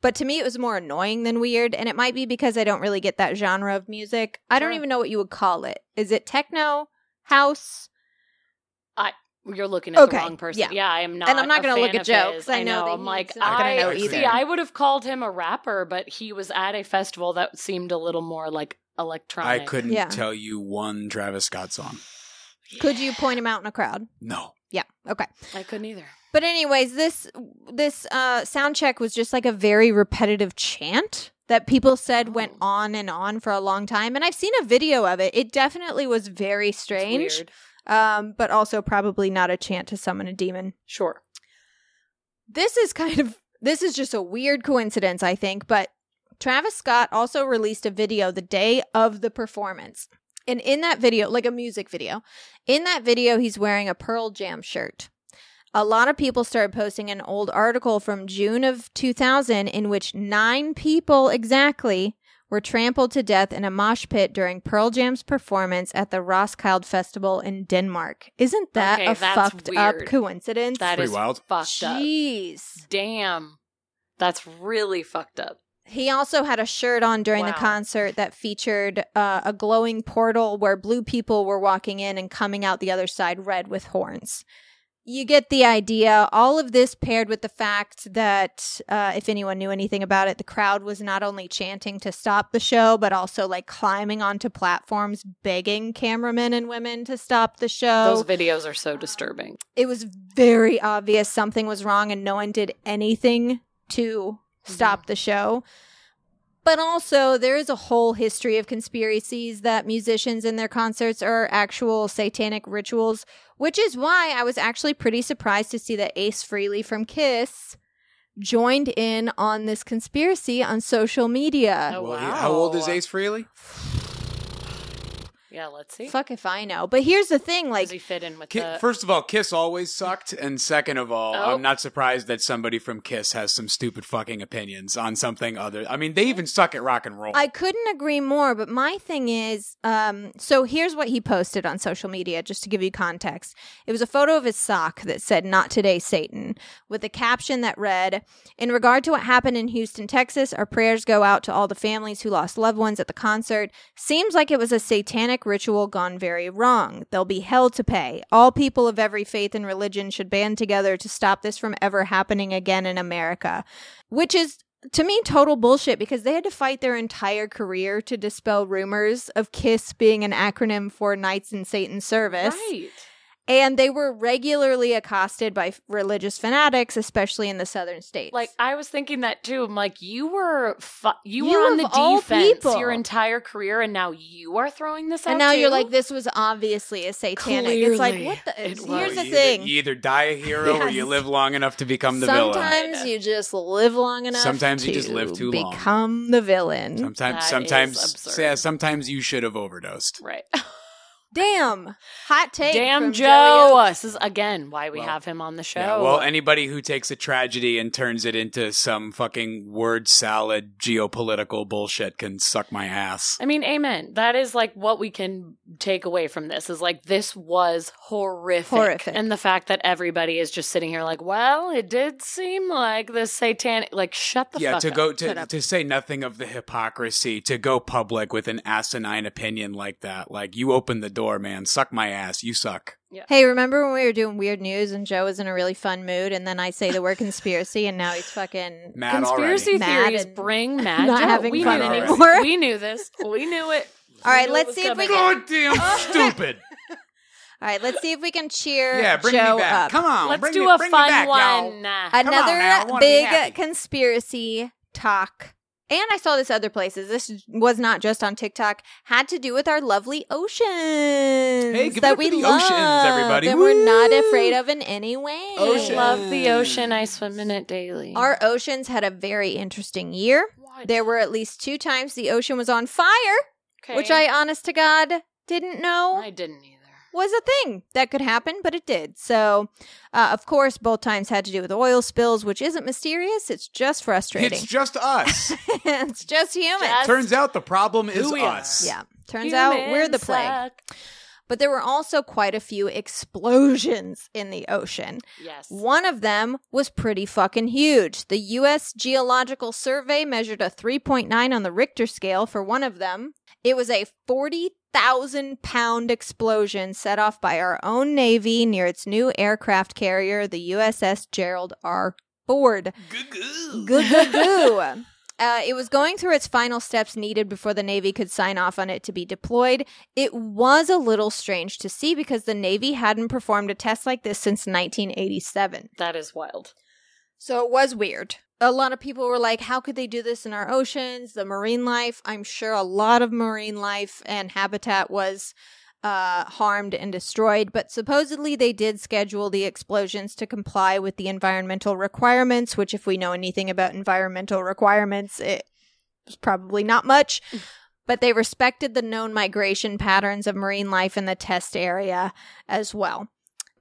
But to me, it was more annoying than weird. And it might be because I don't really get that genre of music. I don't even know what you would call it. Is it techno? House? You're looking at Okay, the wrong person. yeah. Yeah, I am not. And I'm not going gonna look at Joe, 'cause I I know know. I'm like, gonna I know see. I would have called him a rapper, but he was at a festival that seemed a little more like electronic. I couldn't Yeah. tell you one Travis Scott song. Could you point him out in a crowd? No. Yeah. Okay. I couldn't either. But anyways, this this uh, sound check was just like a very repetitive chant that people said went Oh. on and on for a long time. And I've seen a video of it. It definitely was very It's strange, weird. Um, but also probably not a chant to summon a demon. Sure. This is kind of this is just a weird coincidence, I think. But Travis Scott also released a video the day of the performance. And in that video, like a music video, in that video, he's wearing a Pearl Jam shirt. A lot of people started posting an old article from June of 2000 in which nine people exactly were trampled to death in a mosh pit during Pearl Jam's performance at the Roskilde Festival in Denmark. Isn't that Okay, a that's fucked up coincidence? That Pretty is wild. fucked up. Jeez. Damn. That's really fucked up. He also had a shirt on during the concert that featured uh, a glowing portal where blue people were walking in and coming out the other side red with horns. You get the idea. All of this paired with the fact that, uh, if anyone knew anything about it, the crowd was not only chanting to stop the show, but also like climbing onto platforms, begging cameramen and women to stop the show. Those videos are so disturbing. it was very obvious something was wrong and no one did anything to stop the show. But also, there is a whole history of conspiracies that musicians in their concerts are actual satanic rituals, which is why I was actually pretty surprised to see that Ace Frehley from Kiss joined in on this conspiracy on social media. Oh, wow. how old is Ace Frehley? Yeah, let's see. Fuck if I know. But here's the thing like, Does he fit in with Ki- the? First of all, Kiss always sucked, and second of all, Oh. I'm not surprised that somebody from Kiss has some stupid fucking opinions on something other. I mean, they even suck at rock and roll. I couldn't agree more, but my thing is, um, so here's what he posted on social media, just to give you context. It was a photo of his sock that said, Not today, Satan, with a caption that read, In regard to what happened in Houston, Texas, our prayers go out to all the families who lost loved ones at the concert. Seems like it was a satanic ritual gone very wrong. There'll be hell to pay. All people of every faith and religion should band together to stop this from ever happening again in America. Which is to me total bullshit because they had to fight their entire career to dispel rumors of KISS being an acronym for Knights in Satan's Service. right. And they were regularly accosted by religious fanatics, especially in the southern states. Like I was thinking that too. I'm like, you were fu- you, You were on the defense your entire career, and now you are throwing this out. and now you're like, this was obviously a satanic. it's like, what the? it Here's the you thing. Either, you either die a hero or you live long enough to become the villain. Sometimes you just live long enough. Sometimes you to just live too long. Become the villain. Sometimes, That is sometimes, absurd. yeah, sometimes you should have overdosed. right. Damn, hot take. Damn from Joe. Joey This is again why we Well, have him on the show. Yeah, well, anybody who takes a tragedy and turns it into some fucking word salad geopolitical bullshit can suck my ass. I mean, amen. That is like what we can take away from this is like this was horrific. Horrific. And the fact that everybody is just sitting here like, well, it did seem like the satanic like shut the yeah, fuck to up. go to up. to say nothing of the hypocrisy, to go public with an asinine opinion like that, like you open the door, man. Suck my ass. You suck. Hey, remember when we were doing weird news and Joe was in a really fun mood, and then I say the word conspiracy, and now he's fucking Mad Conspiracy already. Mad theories and bring mad not Joe. having we fun knew this. anymore. We knew this. We knew it. All right, let's it was see if we coming. can- Goddamn stupid. All right, let's see if we can cheer Yeah, bring Joe me back. up. Come on, Let's bring do me, a bring fun back, y'all. one. On Another big conspiracy talk. And I saw this other places. This was not just on TikTok. Had to do with our lovely oceans Hey, give it that up we for the love, oceans, everybody. that we're not afraid of in any way. Ocean. Love the ocean. I swim in it daily. Our oceans had a very interesting year. What? There were at least two times the ocean was on fire, Okay. which I, honest to God, didn't know I didn't either. Was a thing that could happen, but it did. So, uh, of course, both times had to do with oil spills, which isn't mysterious. It's just frustrating. It's just us. it's just human. Just- Turns out the problem is Who are. us. yeah. Turns out we're the plague. suck. But there were also quite a few explosions in the ocean. Yes. One of them was pretty fucking huge. The U.S. Geological Survey measured a 3.9 on the Richter scale for one of them. It was a 40,000 pound explosion set off by our own Navy near its new aircraft carrier, the USS Gerald R. Ford. Goo goo goo. Uh, it was going through its final steps needed before the Navy could sign off on it to be deployed. It was a little strange to see because the Navy hadn't performed a test like this since 1987. That is wild. So it was weird. A lot of people were like, how could they do this in our oceans? The marine life, I'm sure a lot of marine life and habitat was uh, harmed and destroyed, but supposedly they did schedule the explosions to comply with the environmental requirements, which, if we know anything about environmental requirements, it was probably not much. But they respected the known migration patterns of marine life in the test area as well.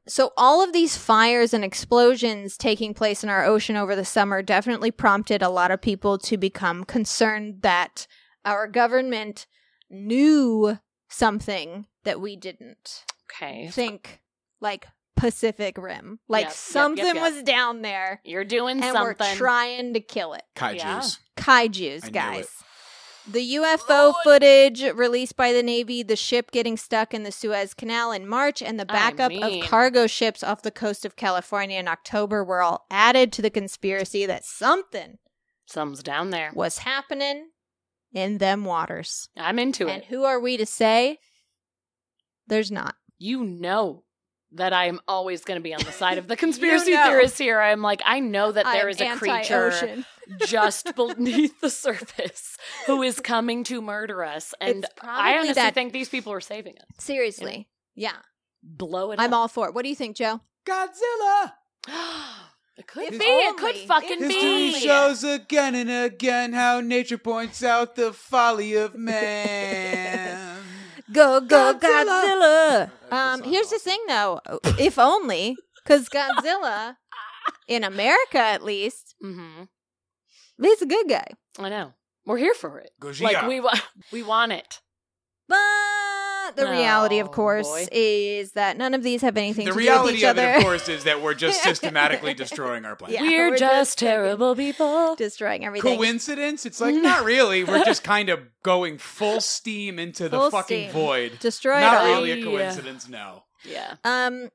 So, all of these fires and explosions taking place in our ocean over the summer definitely prompted a lot of people to become concerned that our government knew something that we didn't Okay. think, like Pacific Rim. Like Yep, yep, yep, something yep. was down there You're doing and something. we're trying to kill it. Kaiju's. Yeah. Kaijus, I knew guys. The UFO footage released by the Navy, the ship getting stuck in the Suez Canal in March, and the I backup mean- of cargo ships off the coast of California in October were all added to the conspiracy that something Some's down there. was happening in them waters. I'm into it. And who are we to say there's not? You know that I am always going to be on the side of the conspiracy know. theorists here. I'm like, I know that there I'm is a creature just beneath the surface who is coming to murder us. And I honestly that- think these people are saving us. Seriously. Yeah. Blow it up. I'm up. all for it. What do you think, Joe? Godzilla. it could If be. It could fucking if be. History shows again and again how nature points out the folly of man. Go go Godzilla! Godzilla. Um, song here's the thing though, if only because Godzilla, in America at least, mm-hmm. he's a good guy. I know. We're here for it. Gojira. Like we wa- we want it. But the reality, of Oh, course, boy. is that none of these have anything the to do with reality each of other. it, of course, is that we're just systematically destroying our planet. Yeah, we're, we're just just terrible people. destroying everything. Coincidence? It's like not really. We're just kind of going full steam into the fucking steam. void. Destroy it Not all. really a Yeah. coincidence. No. Yeah. Um,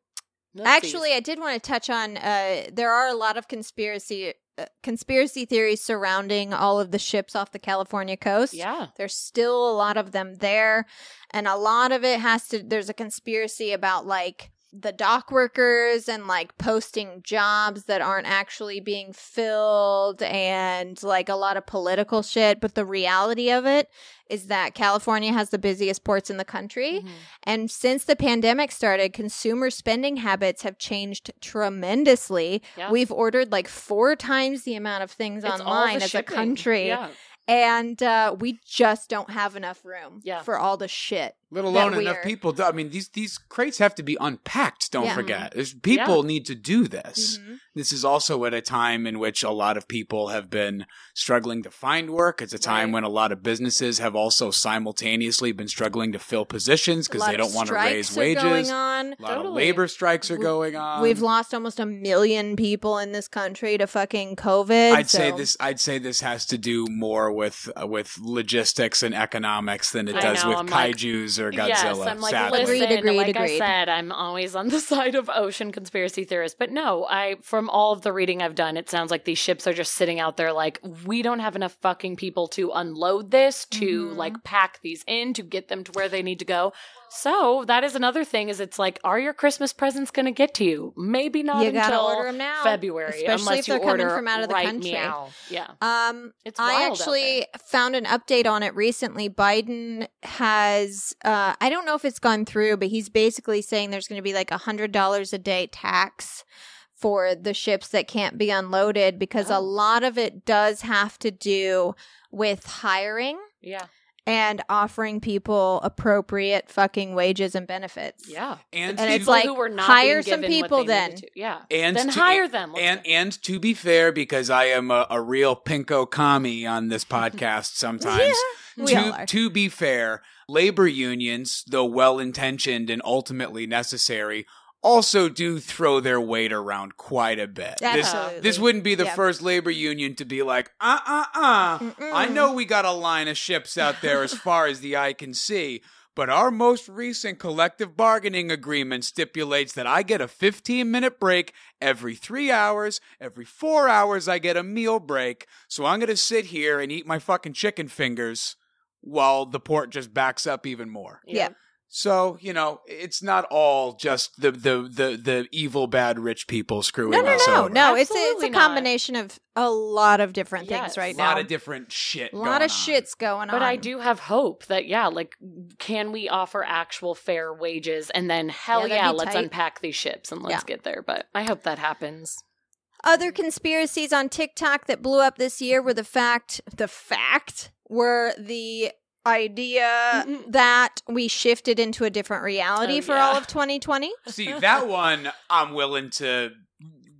Nupsies. Actually, I did want to touch on. Uh, there are a lot of conspiracy Uh, conspiracy theories surrounding all of the ships off the California coast. yeah. There's still a lot of them there, and a lot of it has to. There's a conspiracy about like the dock workers and like posting jobs that aren't actually being filled and like a lot of political shit but the reality of it is that California has the busiest ports in the country Mhm. and since the pandemic started, consumer spending habits have changed tremendously. Yeah. We've ordered like four times the amount of things It's online as shipping. a country. Yeah. And uh, we just don't have enough room Yeah. for all the shit. Let alone enough are- people. I mean, these these crates have to be unpacked. Don't Yeah. forget, There's, people need to do this. Mhm. This is also at a time in which a lot of people have been struggling to find work. It's a time Right. when a lot of businesses have also simultaneously been struggling to fill positions because they don't want to raise are wages. Going on. A lot of labor strikes are We- going on. We've lost almost a million people in this country to fucking COVID. I'd say this. I'd say this has to do more with uh, with logistics and economics than it I does know, with I'm like- kaiju's or Godzilla. Yes, I'm like, sadly. listen, Agreed, agreed, like I agreed. said, I'm always on the side of ocean conspiracy theorists. But no, I from all of the reading I've done, it sounds like these ships are just sitting out there like, we don't have enough fucking people to unload this, to Mhm. like pack these in, to get them to where they need to go. So that is another thing is it's like, are your Christmas presents gonna get to you? Maybe not You until now, February, especially unless if they're you coming order from out of the right country. meow. Yeah. Um, It's I actually found an update on it recently. Biden has, uh, I don't know if it's gone through, but he's basically saying there's going to be like a hundred dollars a day tax for the ships that can't be unloaded because Oh. a lot of it does have to do with hiring Yeah. And offering people appropriate fucking wages and benefits. Yeah. and, And it's like, who were not hire being some given people then. Yeah. and then to- hire them. Let's And go. and to be fair, because I am a, a real pinko commie on this podcast sometimes. we all to, are. to be fair, labor unions, though well intentioned and ultimately necessary, also do throw their weight around quite a bit. This, Absolutely. this wouldn't be the Yeah. first labor union to be like, uh uh uh. Mm-mm. I know we got a line of ships out there as far as the eye can see. But our most recent collective bargaining agreement stipulates that I get a 15 minute break every three hours. Every four hours, I get a meal break. So I'm going to sit here and eat my fucking chicken fingers while the port just backs up even more. Yeah. So, you know, it's not all just the, the, the, the evil, bad, rich people screwing No, no, us no, over. no. It's a, it's Absolutely a not. combination of a lot of different Yes. things right now. a lot now. of different shit. a lot going of on. shit's going on. But I do have hope that yeah, like can we offer actual fair wages and then hell Yeah, yeah, let's tight. unpack these ships and let's Yeah. get there. But I hope that happens. Other conspiracies on TikTok that blew up this year were the fact, the fact were the idea Mm-mm. that we shifted into a different reality Oh, for yeah. all of 2020. See, that one I'm willing to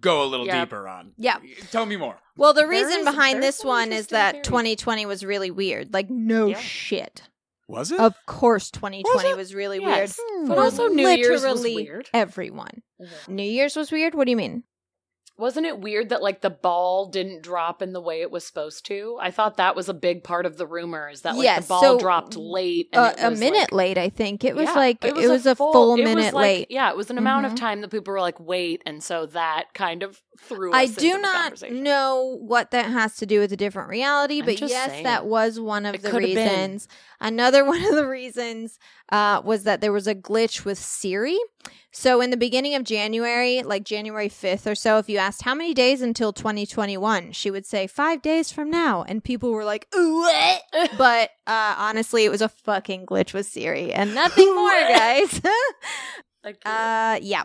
go a little Yeah. deeper on. Yeah. Tell me more. Well, the There reason is- behind this one is that theories. 2020 was really weird. Like, no Yeah. shit. Was it? Of course, 2020 Was was, really Yes. weird. But For also New Year's was literally weird. Everyone. New Year's was weird. What do you mean? Wasn't it weird that like the ball didn't drop in the way it was supposed to? I thought that was a big part of the rumor is that like Yes, the ball so, dropped late and Uh, a minute like- late, I think. It was Yeah, like it was, a full, it was, minute like- late. Yeah, it was an amount Mhm. of time that people were like, wait, and so that kind of Us I do not know what that has to do with a different reality, I'm but yes, saying. that was one of It the reasons. Another one of the reasons uh, was that there was a glitch with Siri. So in the beginning of January, like January 5th or so, if you asked how many days until 2021, she would say five days from now. And people were like, what?" but uh, honestly, it was a fucking glitch with Siri and nothing more, guys. Uh, yeah.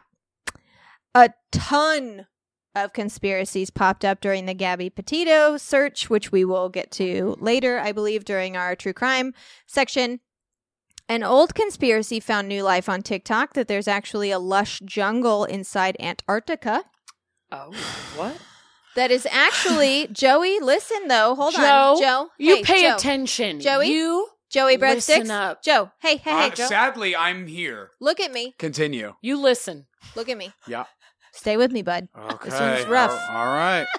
A ton of conspiracies popped up during the Gabby Petito search, which we will get to later, I believe, during our true crime section. An old conspiracy found new life on TikTok that there's actually a lush jungle inside Antarctica. oh, what? That is actually Joey. Listen though, hold Joe, on, Joe. You hey, pay Joe. attention, Joey? You Joey Listen breadsticks. up. Joe, hey, hey, hey, Uh, Joe. sadly, I'm here. Look at me. Continue. you listen. Look at me. Yeah. Stay with me, bud. Okay. This one's rough. All all right.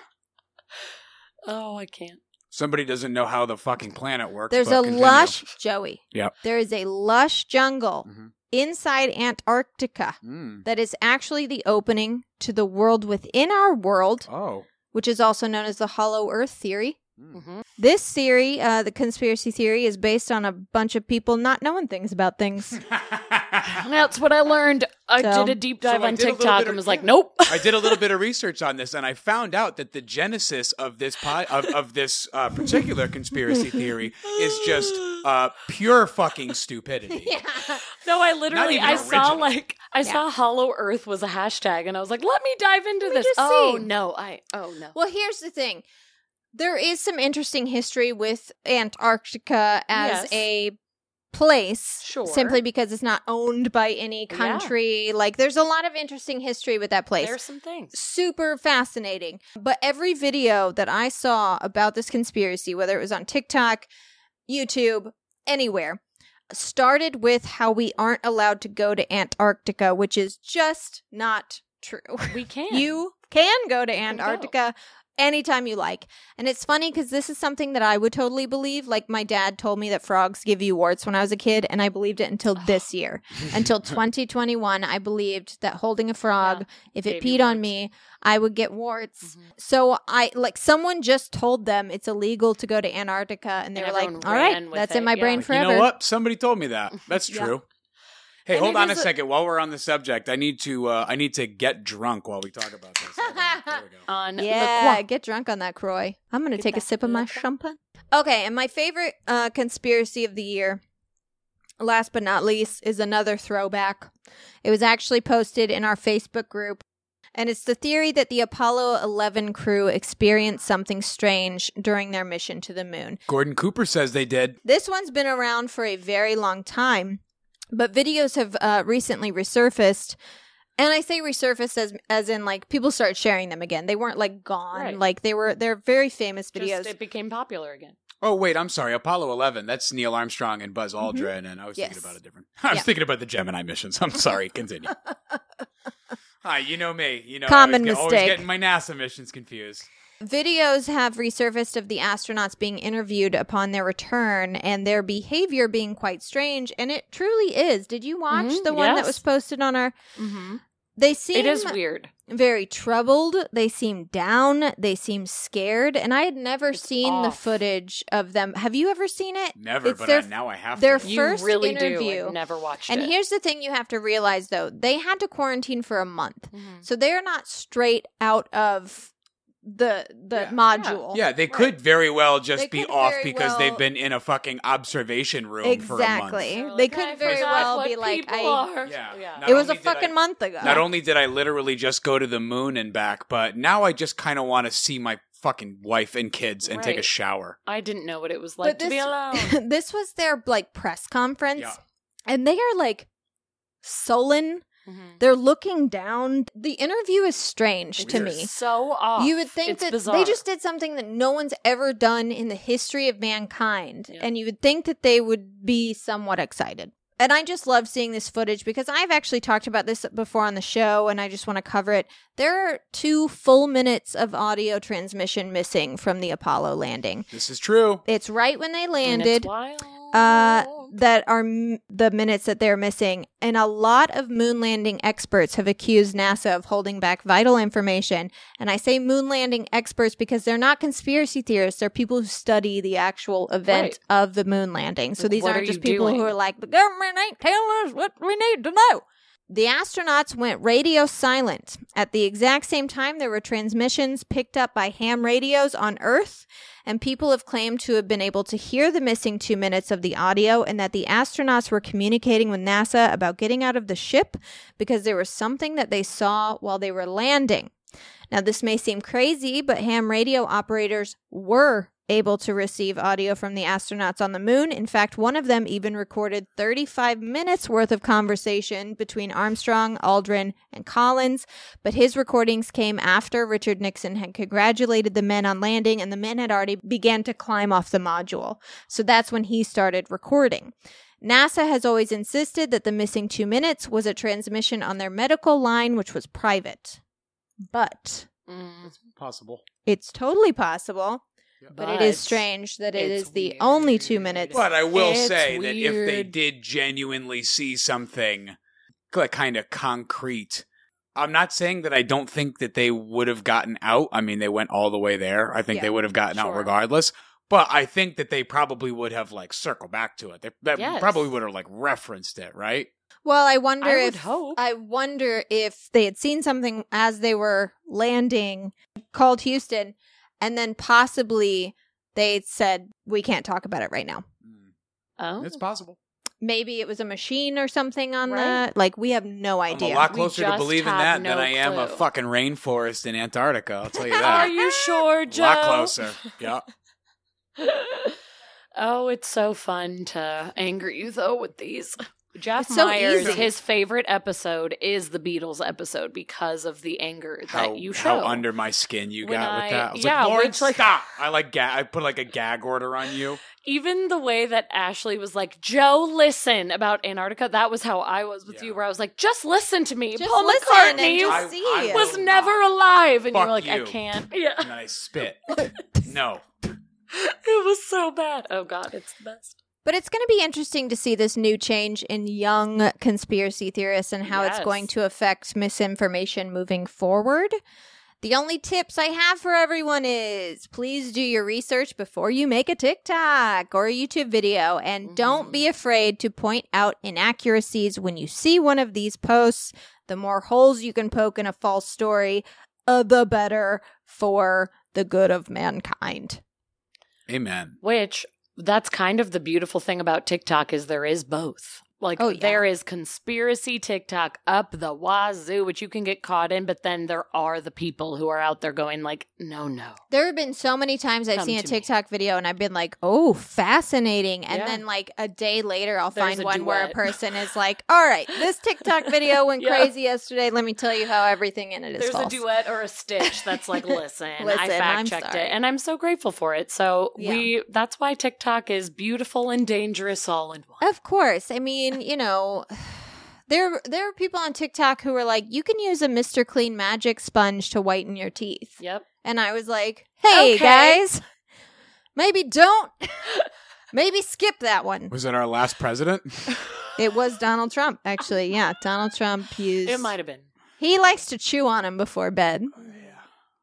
Oh, I can't. Somebody doesn't know how the fucking planet works. There's but a continue. lush, Joey. Yep. There is a lush jungle Mhm. inside Antarctica Mm. that is actually the opening to the world within our world, Oh. which is also known as the Hollow Earth theory. Hmm This theory, uh, the conspiracy theory, is based on a bunch of people not knowing things about things. That's what I learned. I So- did a deep dive So I on did a little TikTok bit and of- was like, nope. I did a little bit of research on this, and I found out that the genesis of this pod, of, of this uh, particular conspiracy theory is just uh, pure fucking stupidity. No, I literally even I saw original. like I saw Hollow Earth was a hashtag and I was like, let me dive into me this. just oh see. no, I oh no. Well, here's the thing. There is some interesting history with Antarctica as Yes. a place. Sure. Simply because it's not owned by any Yeah. country. Like, there's a lot of interesting history with that place. There's some things. Super fascinating. But every video that I saw about this conspiracy, whether it was on TikTok, YouTube, anywhere, started with how we aren't allowed to go to Antarctica, which is just not true. We can. You can go to. Antarctica anytime you like. And it's funny because this is something that I would totally believe. Like my dad told me that frogs give you warts when I was a kid, and I believed it until this year. until 2021, I believed that holding a frog, Yeah, if it gave you peed on me, I would get warts. Mhm. So I like someone just told them it's illegal to go to Antarctica, and they And were like, "All right, that's it, in my yeah. brain Like, You know what? Somebody told me that. That's Yeah. true. Hey, And hold on a is a- second. While we're on the subject, I need to uh, I need to get drunk while we talk about this. There we go. on Yeah, the get drunk on that, Croy. I'm gonna Get take a that sip of my La champagne. Okay, and my favorite uh, conspiracy of the year, last but not least, is another throwback. It was actually posted in our Facebook group, and it's the theory that the Apollo 11 crew experienced something strange during their mission to the moon. Gordon Cooper says they did. This one's been around for a very long time, but videos have uh, recently resurfaced. And I say resurfaced as as in like people started sharing them again. They weren't like gone. Right. Like they were they're very famous videos. Just, it became popular again. Oh wait, I'm sorry. Apollo 11. That's Neil Armstrong and Buzz Aldrin, and I was Mm-hmm. Yes. thinking about a different. I was Yeah. thinking about the Gemini missions. I'm sorry. Continue. Hi, you know me. You know, Common I always, get, always mistake. getting my NASA missions confused. Videos have resurfaced of the astronauts being interviewed upon their return and their behavior being quite strange, and it truly is. Did you watch Mhm, the one that was posted on our? Mm-hmm. They seem It is weird. very troubled. They seem down. They seem scared, and I had never It's seen the footage of them. Have you ever seen it? Never, It's but their- I, now I have their to. You first really interview. do. I never watched And it. here's the thing you have to realize though they had to quarantine for a month. Mhm. So they're not straight out of the the Yeah. module. yeah, they could very well just They be off because well- they've been in a fucking observation room for a Exactly. month. They could "I very well be like, people I- Yeah. yeah. It was a only did I- fucking month ago. Not only did I literally just go to the moon and back, but now I just kind of want to see my fucking wife and kids and take a shower. I didn't know what it was like but to be this, alone. this was their like press conference Yeah. and they are like sullen. Mhm. They're looking down. The interview is strange to me. So off. You would think It's that bizarre. they just did something that no one's ever done in the history of mankind, Yeah. and you would think that they would be somewhat excited. and I just love seeing this footage because I've actually talked about this before on the show and I just want to cover it. There are two full minutes of audio transmission missing from the Apollo landing. This is true. It's right when they And landed. Uh, that are m- the minutes that they're missing. And a lot of moon landing experts have accused NASA of holding back vital information. And I say moon landing experts because they're not conspiracy theorists. They're people who study the actual event Right. of the moon landing. So these what aren't are just people who are like, the government ain't telling us what we need to know. The astronauts went radio silent. At the exact same time, there were transmissions picked up by ham radios on Earth, and people have claimed to have been able to hear the missing two minutes of the audio and that the astronauts were communicating with NASA about getting out of the ship because there was something that they saw while they were landing. Now, this may seem crazy, but ham radio operators were able to receive audio from the astronauts on the moon. In fact, one of them even recorded 35 minutes worth of conversation between Armstrong, Aldrin, and Collins. But his recordings came after Richard Nixon had congratulated the men on landing and the men had already began to climb off the module. So that's when he started recording. NASA has always insisted that the missing two minutes was a transmission on their medical line, which was private. But Mm, Possible. it's totally possible. But, it is strange that it's the weird. only two minutes. But I will It's say that if they did genuinely see something like kind of concrete, I'm not saying that I don't think that they would have gotten out. I mean, they went all the way there. I think Yeah, they would have gotten out regardless. But I think that they probably would have like circled back to it. They, they Yes. probably would have like referenced it, right? Well, I wonder I if hope. I wonder if they had seen something as they were landing, called Houston, and then possibly they said we can't talk about it right now. Mm. oh, It's possible. Maybe it was a machine or something on Right. that. Like we have no I'm idea. a lot We closer to just believing have that no than I am a clue. fucking rainforest in Antarctica. I'll tell you that. Are that. you sure, a Joe? lot closer. Yeah. oh, it's so fun to anger you though with these. Jeff It's so Myers, easy. his favorite episode is the Beatles episode because of the anger how, that you show. how under my skin you When got I- with that. I was yeah, like, Lauren, which, like- stop. I like ga- I put like a gag order on you. Even the way that Ashley was like, Joe, listen about Antarctica, that was how I was with Yeah. you, where I was like, just listen to me. Just Paul listen McCartney and just I- see. I was never alive. And you Fuck were like, you. I can't. Yeah. And I spit. no. It was so bad. Oh, God, it's the best. But it's going to be interesting to see this new change in young conspiracy theorists and how it's going to affect misinformation moving forward. The only tips I have for everyone is please do your research before you make a TikTok or a YouTube video and don't be afraid to point out inaccuracies when you see one of these posts. The more holes you can poke in a false story, uh, the better for the good of mankind. Amen. Which that's kind of the beautiful thing about TikTok is there is both. Like Oh, yeah. there is conspiracy TikTok up the wazoo, which you can get caught in, but then there are the people who are out there going like, no, no. There have been so many times I've Come seen a to me. TikTok video and I've been like, "Oh, fascinating!" And Yeah. then like a day later, I'll There's find one where a person is like, "All right, this TikTok video went Yeah. crazy yesterday. Let me tell you how everything in it is There's false." a duet or a stitch that's like, listen, I Listen, I'm fact checked it, and I'm so grateful for it. So we that's why TikTok is beautiful and dangerous all in one. Of course, I mean, you know. There, there are people on TikTok who are like, you can use a Mr. Clean Magic sponge to whiten your teeth. Yep. And I was like, hey, Okay. guys, maybe don't. maybe skip that one. Was it our last president? It was Donald Trump, actually. Yeah, Donald Trump used. It might have been. He likes to chew on him before bed. Oh,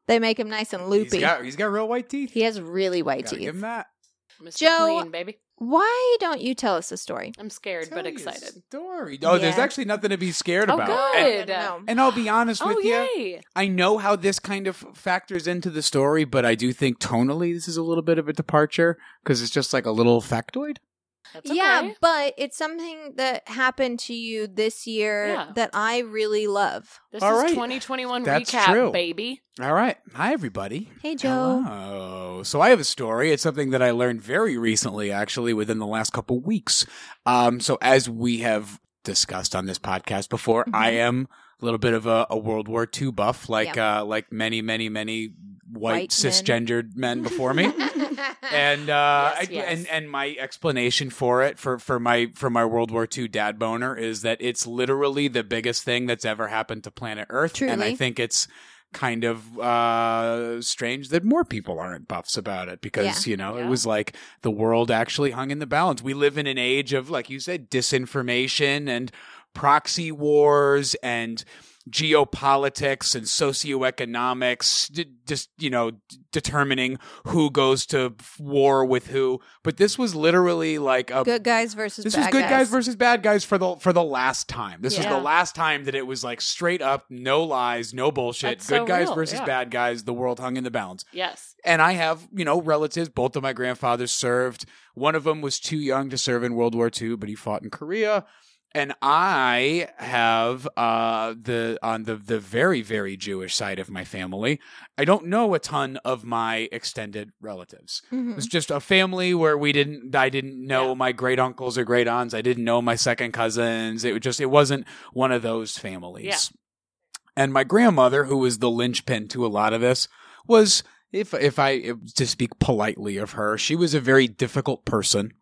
they make him nice and loopy. He's got he's got real white teeth. he has really white Gotta teeth. give him that. Mr. Joe- Clean, baby. Why don't you tell us a story? I'm scared Tell but you a excited. Story. Oh, there's Yeah. actually nothing to be scared Oh, about. good. Oh, and, No. and I'll be honest Oh with you. yay! I know how this kind of factors into the story, but I do think tonally this is a little bit of a departure because it's just like a little factoid. That's okay. Yeah, but it's something that happened to you this year Yeah. that I really love. This All is right. 2021 That's recap, true. baby. All right. Hi, everybody. Hey, Joe. Hello. So I have a story. It's something that I learned very recently, actually, within the last couple weeks. Um, so as we have discussed on this podcast before, Mhm. I am a little bit of a, a World War II buff, like uh, like many, many, many White white, cisgendered men before me. and uh, Yes, I- yes. and and my explanation for it for for my for my World War II dad boner is that it's literally the biggest thing that's ever happened to planet Earth, and I think it's kind of uh strange that more people aren't buffs about it because you know Yeah. it was like the world actually hung in the balance we live in an age of like you said disinformation and proxy wars and geopolitics and socioeconomics d- just you know d- determining who goes to war with who but this was literally like a Good guys versus this was good guys. versus bad guys for the for the last time. This was the last time that it was like straight up, no lies, no bullshit. That's good so guys real, versus yeah. bad guys. The world hung in the balance. Yes. And I have, you know, relatives. Both of my grandfathers served. One of them was too young to serve in World War II, but he fought in Korea. And I have uh, the on the the very very Jewish side of my family. I don't know a ton of my extended relatives. Mhm. It was just a family where we didn't. I didn't know Yeah. my great uncles or great aunts. I didn't know my second cousins. It was just. It wasn't one of those families. Yeah. And my grandmother, who was the linchpin to a lot of this, was if if I to speak politely of her, she was a very difficult person.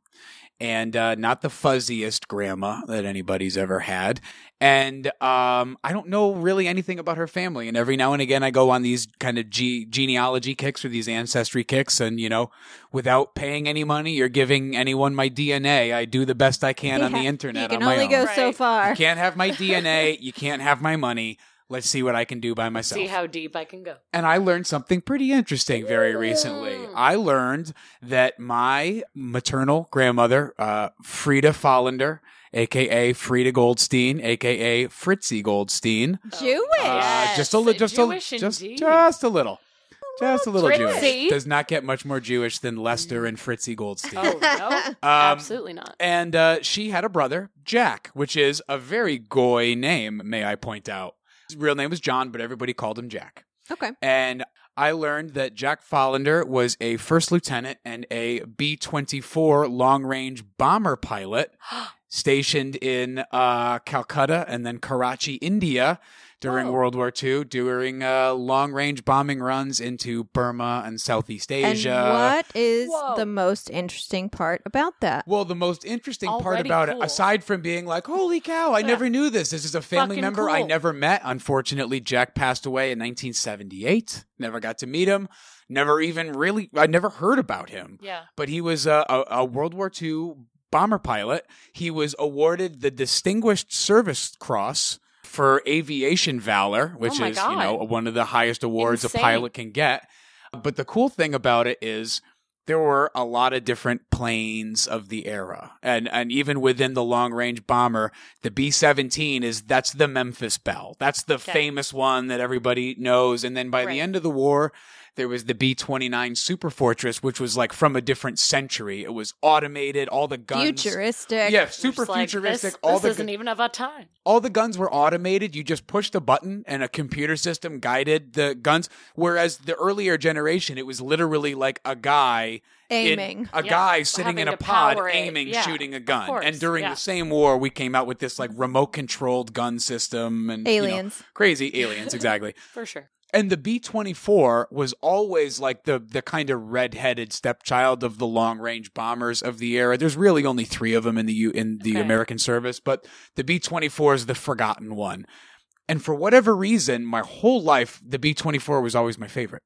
And uh, not the fuzziest grandma that anybody's ever had. And um, I don't know really anything about her family. And every now and again, I go on these kind of ge- genealogy kicks or these ancestry kicks. And, you know, without paying any money or giving anyone my DNA, I do the best I can on the internet. You can on my only own. go so far. You can't have my DNA. You can't have my money. Let's see what I can do by myself. See how deep I can go. and I learned something pretty interesting very recently. I learned that my maternal grandmother, uh, Frida Follender, aka Frida Goldstein, aka Fritzy Goldstein, Jewish. uh, Yes, just a little, just Jewish a just, indeed. just a little, just a little Fritzy. Jewish. Does not get much more Jewish than Lester and Fritzy Goldstein. Oh no, Um, absolutely not. And uh, she had a brother, Jack, which is a very goy name, may I point out. His real name was John, but everybody called him Jack. okay. And I learned that Jack Follender was a first lieutenant and a B 24 long range bomber pilot stationed in uh, Calcutta and then Karachi, India during Whoa. World War II, during uh, long range bombing runs into Burma and Southeast And Asia. what is Whoa. the most interesting part about that? Well, the most interesting part about cool. it, aside from being like, holy cow, I never knew this. This is a family Fucking member I never met. Unfortunately, Jack passed away in 1978. Never got to meet him. Never even really, I never heard about him. Yeah. But he was a, a, a World War II bomber pilot. He was awarded the Distinguished Service Cross for aviation valor, which Oh is, you know, one of the highest awards Insane. a pilot can get. But the cool thing about it is there were a lot of different planes of the era. And and even within the long range bomber, the B 17 is that's the Memphis Belle. That's the Okay. famous one that everybody knows. And then by Right. the end of the war, there was the B 29 Super Fortress, which was like from a different century. It was automated, all the guns. Futuristic. Yeah, super like, futuristic. This, all this the isn't even of our time. all the guns were automated. You just pushed a button and a computer system guided the guns. Whereas the earlier generation, it was literally like a guy in- Aiming. a Yeah, guy sitting in a pod aiming, Yeah, shooting a gun. And during yeah. the same war, we came out with this like remote controlled gun system and you know, Aliens. crazy aliens, exactly. For sure. And the B twenty four was always like the the kind of red headed stepchild of the long range bombers of the era. There's really only three of them in the U in the Okay. American service, but the B twenty four is the forgotten one. And for whatever reason, my whole life, the B twenty four was always my favorite.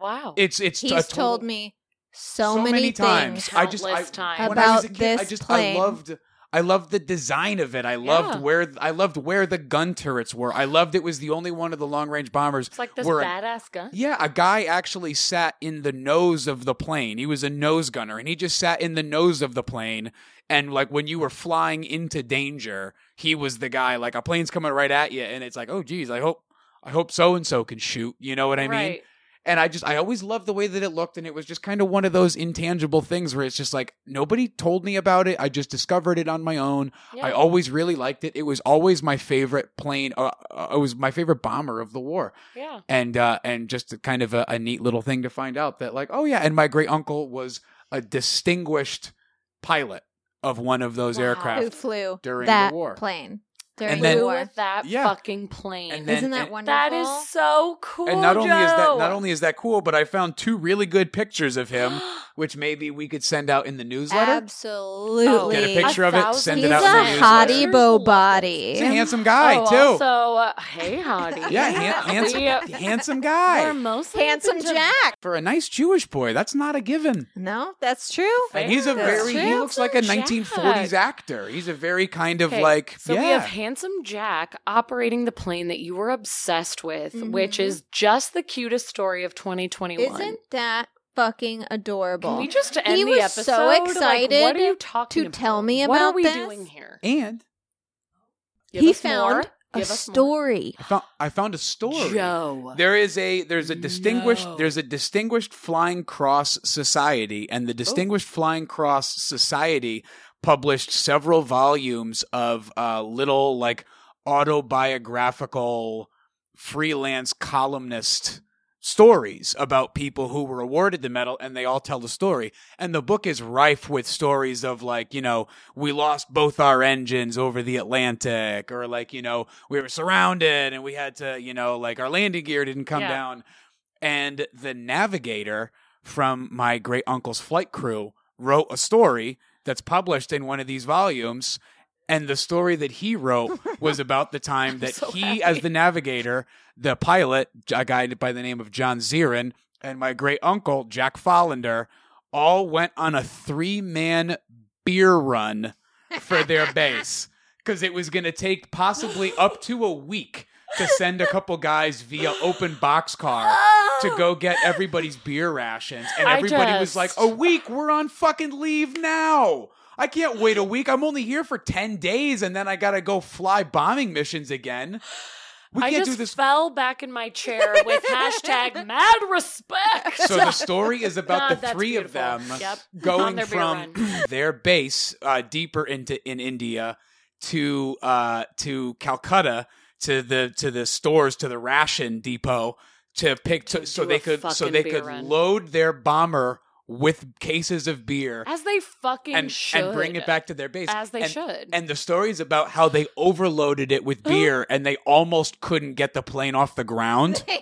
Wow. It's it's He's a total- told me so, many, times. things. I just I, Countless times. when I was a About kid, I just plane. I loved I loved the design of it. I loved Yeah. where I loved where the gun turrets were. I loved it was the only one of the long range bombers it's like this a- badass gun. yeah, a guy actually sat in the nose of the plane. He was a nose gunner and he just sat in the nose of the plane. And like when you were flying into danger, he was the guy. Like a plane's coming right at you, and it's like, oh geez, I hope, I hope so and so can shoot. You know what I mean? Right. And I just, I always loved the way that it looked, and it was just kind of one of those intangible things where it's just like nobody told me about it. I just discovered it on my own. Yeah. I always really liked it. It was always my favorite plane. Uh, uh, it was my favorite bomber of the war yeah. and uh, and just a kind of a, a neat little thing to find out that like oh yeah and my great uncle was a distinguished pilot of one of those Wow. Who flew during that the war. plane? During And the then- war. that Yeah. fucking plane. And then- Isn't that and- wonderful? that is so cool. and not only is that not only is that cool, but I found two really good pictures of him, which maybe we could send out in the newsletter. Absolutely. Get a picture of it, send He's it out a in the percent. newsletter. hottie Pictures bo love body. He's a handsome guy oh, too. Also, uh, hey, hottie. yeah, han- handsome, We, handsome we're guy mostly Handsome into- Jack. for a nice Jewish boy. That's not a given. No, that's true. And he's a That's very he true. looks like a Handsome 1940s Jack. actor. He's a very kind of Okay, like so yeah. we have handsome Jack operating the plane that you were obsessed with, which Mhm. is just the cutest story of 2021. Isn't that fucking adorable? Can we just end He the was episode? so Like, excited what are you talking to about? tell me about? What are we this. doing here? and Give he us more. found a Give us more. story. I found I found a story. Joe. There is a there's a distinguished No. there's a distinguished flying cross society and Oh. the distinguished flying cross society published several volumes of uh little like autobiographical freelance columnist stories about people who were awarded the medal and they all tell the story and the book is rife with stories of like you know we lost both our engines over the atlantic or like you know we were surrounded and we had to you know like our landing gear didn't come Yeah. down and the navigator from my great uncle's flight crew wrote a story that's published in one of these volumes and the story that he wrote was about the time that so he happy. as the navigator the pilot a guy by the name of john zirin and my great uncle jack follender all went on a three-man beer run for their base because it was going to take possibly up to a week to send a couple guys via open boxcar to go get everybody's beer rations. And everybody was like, a week? We're on fucking leave now. I can't wait a week. I'm only here for 10 days and then I got to go fly bombing missions again. We I can't just do this. fell back in my chair with hashtag mad respect. So the story is about God, the three of them Yep. Going their from their base uh, deeper into in India to uh, to Calcutta to the to the stores to the ration depot to pick to, so do they could so they could run. load their bomber with cases of beer As they fucking and should. and bring it back to their base As they and, should. and the stories about how they overloaded it with beer and they almost couldn't get the plane off the ground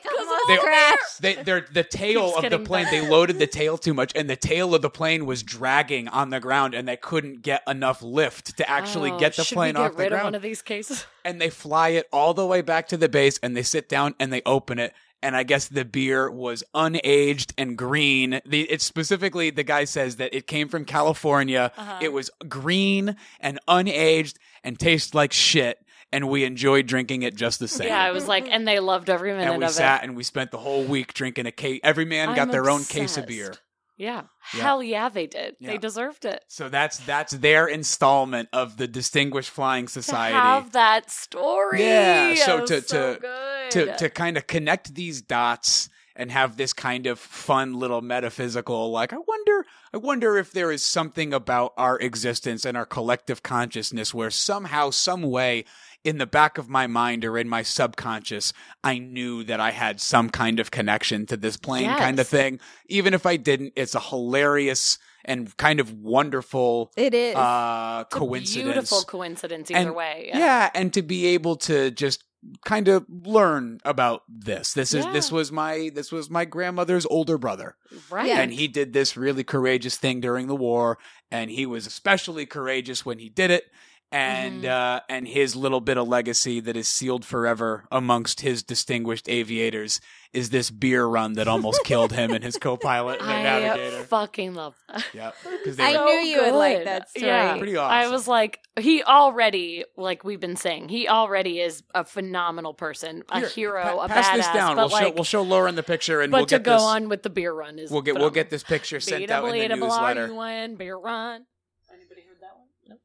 They They- crashed. they, they're, the tail Keeps of the plane, better. they loaded the tail too much, and the tail of the plane was dragging on the ground, and they couldn't get enough lift to actually Oh, get the should plane we get off the rid of one of these cases? and they fly it all the way back to the base, and they sit down and they open it. And I guess the beer was unaged and green. The, it's specifically the guy says that it came from California. Uh-huh. It was green and unaged and tastes like shit. And we enjoyed drinking it just the same Yeah, I was like, and they loved every minute of it. and we of sat it. and we spent the whole week drinking a case. Every man got I'm their own case of beer. Yeah. Yeah. hell yeah, they did. Yeah. They deserved it. So that's that's their installment of the Distinguished Flying Society. To have that story. Yeah, so to- so to- good. To to kind of connect these dots and have this kind of fun little metaphysical like I wonder I wonder if there is something about our existence and our collective consciousness where somehow some way in the back of my mind or in my subconscious I knew that I had some kind of connection to this plane kind of thing even if I didn't it's a hilarious and kind of wonderful It is. uh It's a coincidence beautiful coincidence either And- way. yeah. and to be able to just kind of learn about this. This is this was my this was my grandmother's older brother. Right. And he did this really courageous thing during the war and he was especially courageous when he did it and Mhm. uh and his little bit of legacy that is sealed forever amongst his distinguished aviators is this beer run that almost killed him and his co-pilot and the I navigator fucking love that. yep because I they were knew you would like that story. Yeah. Pretty awesome. I was like, he already, like we've been saying, he already is a phenomenal person, a Here, hero, pa- a pass badass. this down we'll like, show we'll show Lauren the picture and but we'll to get go this on with the beer run is we'll get we'll get this picture sent out in the newsletter beer run. Anybody heard that one? No.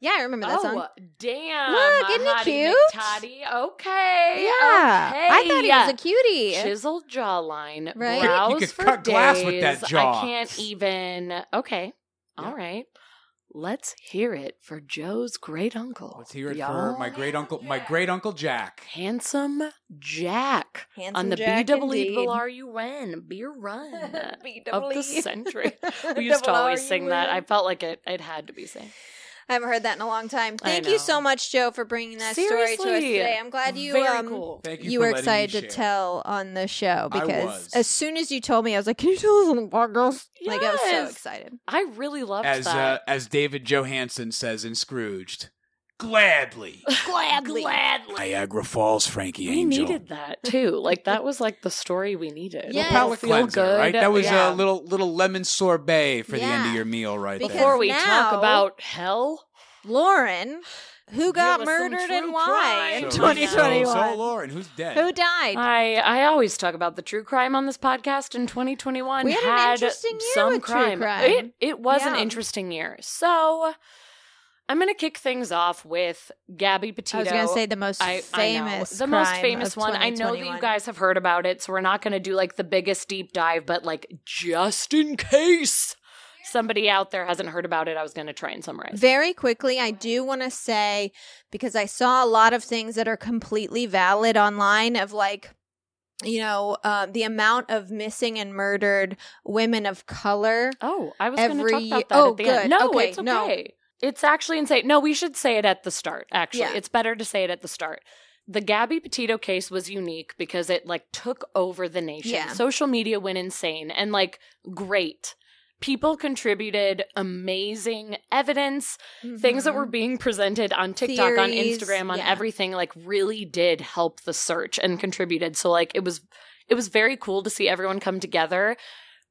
Yeah, I remember that oh, song. damn! Look, isn't he cute? McToddy. Okay, Yeah, okay. I thought he was a cutie. chiseled jawline, Right. brows You could for cut glass with that jaw. I can't even. Okay, Yeah. all right. Let's hear it for Joe's great uncle. Let's hear it y'all. for my great uncle, my great uncle Jack. handsome Jack Handsome on the Jack, B-double-E-double R U N beer run of the century. We used to always sing that. I felt like it. It had to be sang. I haven't heard that in a long time. Thank you so much, Joe, for bringing that story to us today. I'm glad you Very um, cool. Thank you. you were excited to tell on the show because was. as soon as you told me, I was like, "Can you tell us on the podcast?" Like I was so excited. I really loved As uh, that. as David Johansen says in Scrooged, gladly. Gladly. Gladly. Niagara Falls, Frankie We Angel. needed that too. Like that was like the story we needed. Yes. palate Feel cleanser, good. right? That was Yeah. a little little lemon sorbet for the end of your meal, right Because- there. Before we now- talk about hell, Lauren, who got Give us some murdered true and why crime. in 2021? So, so Lauren, who's dead? who died? I I always talk about the true crime on this podcast. In 2021, We had an interesting year some with true crime. crime. It it was an interesting year. So I'm gonna kick things off with Gabby Petito. I was going to say the most I, I famous, the most famous one. I know that you guys have heard about it, so we're not going to do like the biggest deep dive, but like just in case somebody out there hasn't heard about it, I was going to try and summarize. Very quickly, I do want to say because I saw a lot of things that are completely valid online of like, you know, uh, the amount of missing and murdered women of color. Oh, I was going to talk about that oh, at the good. end. No, Okay, it's okay. no. It's actually insane. No, we should say it at the start. Actually, Yeah. it's better to say it at the start. The Gabby Petito case was unique because it like took over the nation. Yeah. Social media went insane and like great. People contributed amazing evidence, things that were mm-hmm. being presented on TikTok, on Instagram, on yeah. everything like really did help the search and contributed. So like it was it was very cool to see everyone come together.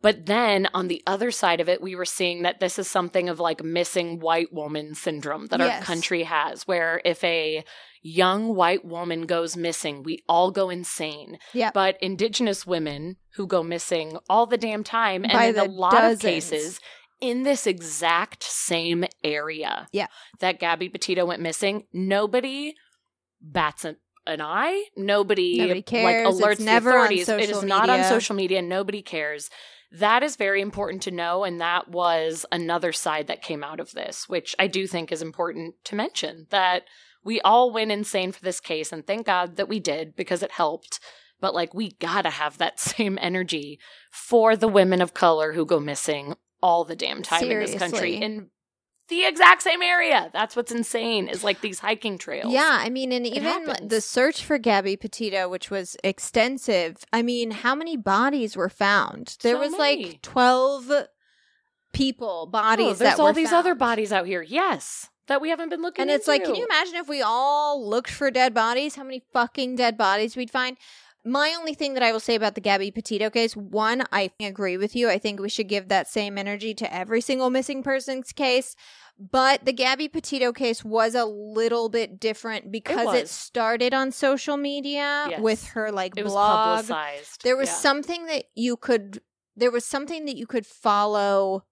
But then on the other side of it, we were seeing that this is something of like missing white woman syndrome that our country has, where if a young white woman goes missing, we all go insane. Yep. But indigenous women who go missing all the damn time, and By in a lot dozens. of cases, in this exact same area Yeah. that Gabby Petito went missing, nobody bats an, an eye. Nobody, Nobody cares. like It's alerts the never on authorities. it is social not on social media. Nobody cares. That is very important to know, and that was another side that came out of this, which I do think is important to mention. That we all went insane for this case, and thank God that we did because it helped. But like, we gotta have that same energy for the women of color who go missing all the damn time in this country in the exact same area. That's what's insane is like these hiking trails. Yeah, I mean, and It even happens. the search for Gabby Petito, which was extensive. I mean, how many bodies were found? There So was many. like twelve people, bodies Oh, there's that all these found. other bodies out here. Yes, that we haven't been looking. And it's like, can you imagine if we all looked for dead bodies? How many fucking dead bodies we'd find? My only thing that I will say about the Gabby Petito case, one, I agree with you. I think we should give that same energy to every single missing person's case. But the Gabby Petito case was a little bit different because it, was. started on social media Yes. with her like It was blog. publicized. There was Yeah. something that you could there was something that you could follow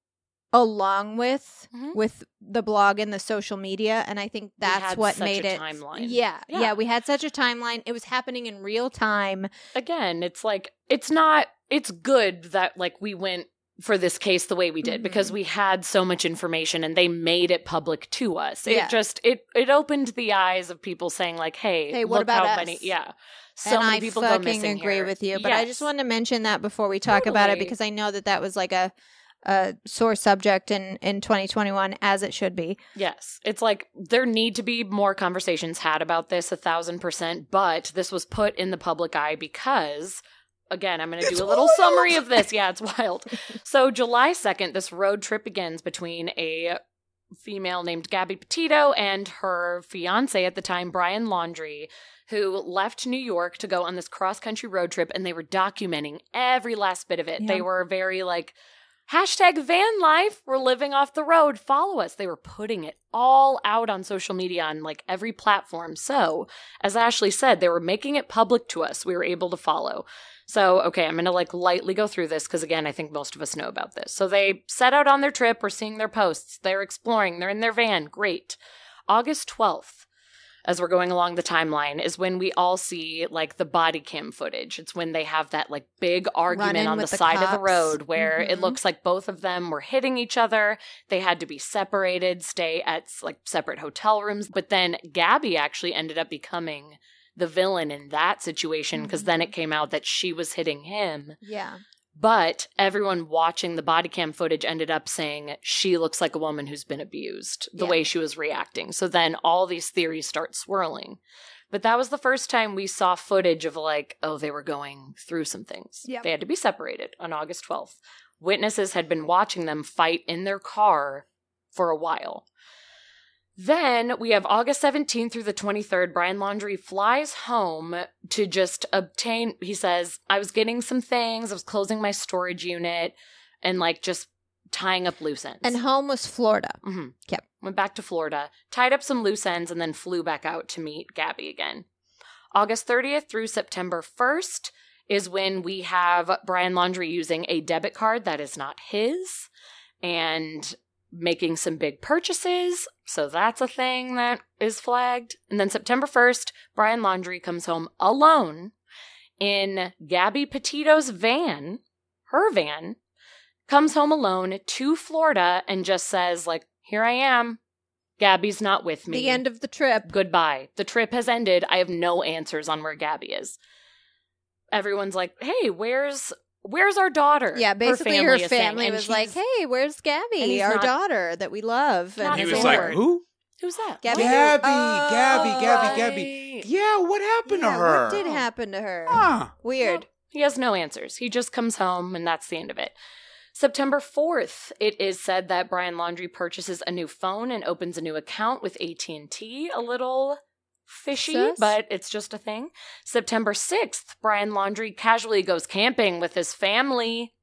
along with Mhm. with the blog and the social media and I think We that's had what such made a it timeline. Yeah, yeah, Yeah. we had such a timeline. It was happening in real time. Again, it's like it's not. It's good that like we went for this case the way we did Mhm. because we had so much information and they made it public to us. It Yeah. just it it opened the eyes of people saying like, "Hey, Hey, what look about how us? many?" Yeah, so and many I people go fucking missing agree here. with you, but I just wanted to mention that before we talk about it because I know that that was like a a sore subject in in 2021 as it should be. Yes. It's like there need to be more conversations had about this a thousand percent, but this was put in the public eye because again, I'm gonna It's do a little wild. summary of this. Yeah, it's wild. so July 2nd, this road trip begins between a female named Gabby Petito and her fiance at the time, Brian Laundrie, who left New York to go on this cross country road trip and they were documenting every last bit of it. Yeah. They were very like Hashtag van life. We're living off the road. Follow us. They were putting it all out on social media on like every platform. So, as Ashley said, they were making it public to us. We were able to follow. So, okay, I'm going to like lightly go through this because again, I think most of us know about this. So, they set out on their trip. We're seeing their posts. They're exploring. They're in their van. Great. August 12th, as we're going along the timeline, is when we all see like the body cam footage. It's when they have that like big argument on the the side of the road where it Mhm. looks like both of them were hitting each other. They had to be separated, stay at like separate hotel rooms. But then Gabby actually ended up becoming the villain in that situation because then it came out that she was hitting him Yeah. But everyone watching the body cam footage ended up saying she looks like a woman who's been abused, the Yeah. way she was reacting. So then all these theories start swirling. But that was the first time we saw footage of like, oh, they were going through some things. Yep. They had to be separated on August 12th. Witnesses had been watching them fight in their car for a while. Then we have August 17th through the 23rd. Brian Laundrie flies home to just obtain, he says, I was getting some things. I was closing my storage unit and like just tying up loose ends. And home was Florida. Mm-hmm. Yep. Went back to Florida, tied up some loose ends, and then flew back out to meet Gabby again. August 30th through September 1st is when we have Brian Laundrie using a debit card that is not his and making some big purchases. So that's a thing that is flagged. And then September 1st, Brian Laundrie comes home alone in Gabby Petito's van, her van, comes home alone to Florida and just says, like, here I am. Gabby's not with me. The end of the trip. Goodbye. The trip has ended. I have no answers on where Gabby is. Everyone's like, "Hey, where's where's our daughter?" Yeah, basically her is saying, family was like, "Hey, where's Gabby, our not- daughter that we love?" And he was fan like, "Who? "Who's that?" Gabby. Gabby, Oh, Gabby, Gabby, Gabby. Yeah, what happened Yeah, to her? What did happen to her? Huh. Weird. He has no answers. He just comes home, and that's the end of it. September 4th, it is said that Brian Laundrie purchases a new phone and opens a new account with AT&T. A little fishy, Sus. but it's just a thing. September 6th, Brian Laundrie casually goes camping with his family.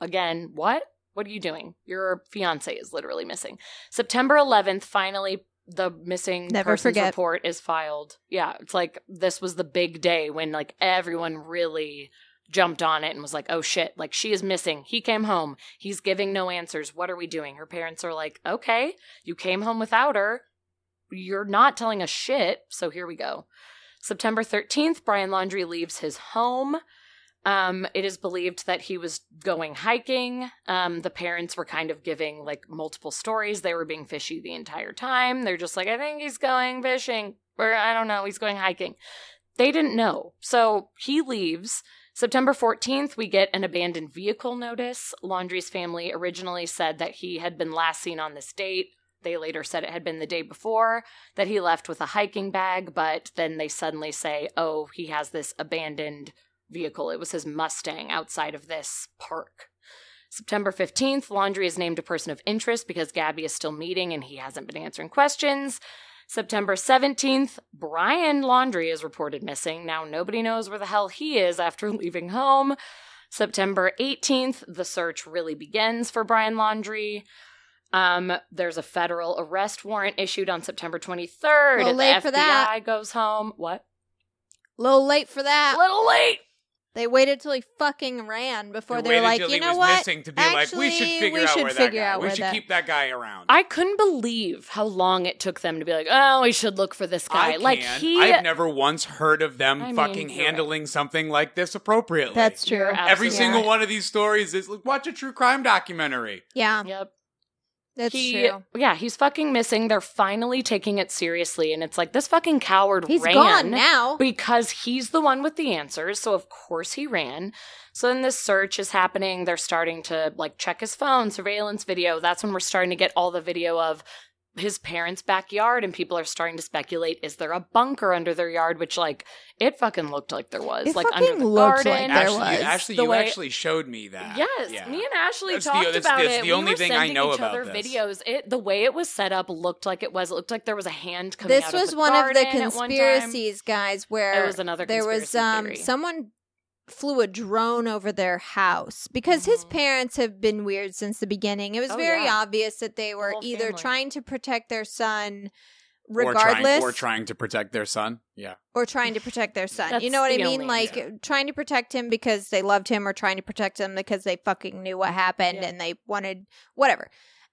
Again, what? What are you doing? Your fiance is literally missing. September 11th, finally the missing Never persons forget. report is filed. Yeah, it's like this was the big day when like everyone really jumped on it and was like, "Oh shit, like she is missing. He came home. He's giving no answers. What are we doing?" Her parents are like, "Okay, you came home without her. You're not telling us shit, so here we go." September 13th, Brian Laundrie leaves his home. Um, it is believed that he was going hiking. Um, the parents were kind of giving like multiple stories. They were being fishy the entire time. They're just like, I think he's going fishing, or I don't know, he's going hiking. They didn't know. So he leaves. September 14th, we get an abandoned vehicle notice. Laundrie's family originally said that he had been last seen on this date. They later said it had been the day before that he left with a hiking bag, but then they suddenly say, oh, he has this abandoned vehicle. It was his Mustang outside of this park. September 15th, Laundrie is named a person of interest because Gabby is still meeting and he hasn't been answering questions. September 17th, Brian Laundrie is reported missing. Now nobody knows where the hell he is after leaving home. September 18th, the search really begins for Brian Laundrie. Um, there's a federal arrest warrant issued on September 23rd. Little and late the for FBI that. goes home. What? little late for A that. little late. They waited till he fucking ran before They they, were like, you know what? missing to be like, we should figure we out should where figure that guy. out we should that- keep that guy around. I couldn't believe how long it took them to be like, oh, we should look for this guy. I like can. he, I've never once heard of them I fucking you're right. handling something like this appropriately. That's true. Every absolutely single right. one of these stories is like, watch a true crime documentary. Yeah, Yep. That's he, true. Yeah, he's fucking missing. They're finally taking it seriously, and it's like this fucking coward He's ran gone now. because he's the one with the answers. So of course he ran. So then this search is happening. They're starting to like check his phone, surveillance video. That's when we're starting to get all the video of his parents' backyard, and people are starting to speculate: is there a bunker under their yard? Which like it fucking looked like there was, It like under the looked garden. like there Ashley, was. Ashley, The you way- actually showed me that. Yes, Yeah. me and Ashley That's the- talked that's- about that's it. the we only were thing I sending know each about other this. videos. It the way it was set up looked like it was. It looked like there was a hand coming This out of was the one of the garden at one time. conspiracies, guys, where It was another there was conspiracy um theory. someone flew a drone over their house because his Mhm. parents have been weird since the beginning. It was Oh, very yeah. obvious that they were whole either family. trying to protect their son Or trying, regardless or trying to protect their son. Yeah. or trying to protect their son. You know what I mean? only Like answer. trying to protect him because they loved him or trying to protect him because they fucking knew what happened Yeah. and they wanted whatever.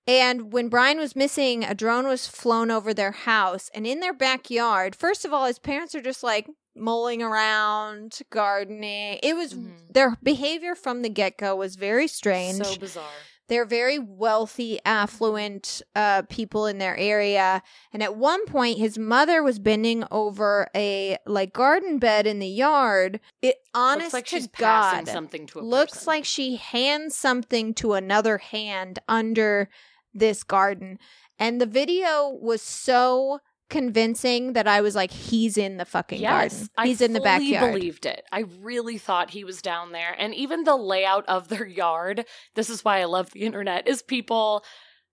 And when Brian was missing, a drone was flown over their house and in their backyard. First of all, his parents are just like mulling around, gardening. It was Mhm. their behavior from the get-go was very strange. So bizarre. They're very wealthy, affluent uh, people in their area. And at one point, his mother was bending over a like garden bed in the yard. It honest Looks like to she's passing God something to a looks person. like she hands something to another hand under this garden. And the video was so convincing that I was like, he's in the fucking garden. He's I in the backyard. believed it. I really thought he was down there. And even the layout of their yard, this is why I love the internet, is people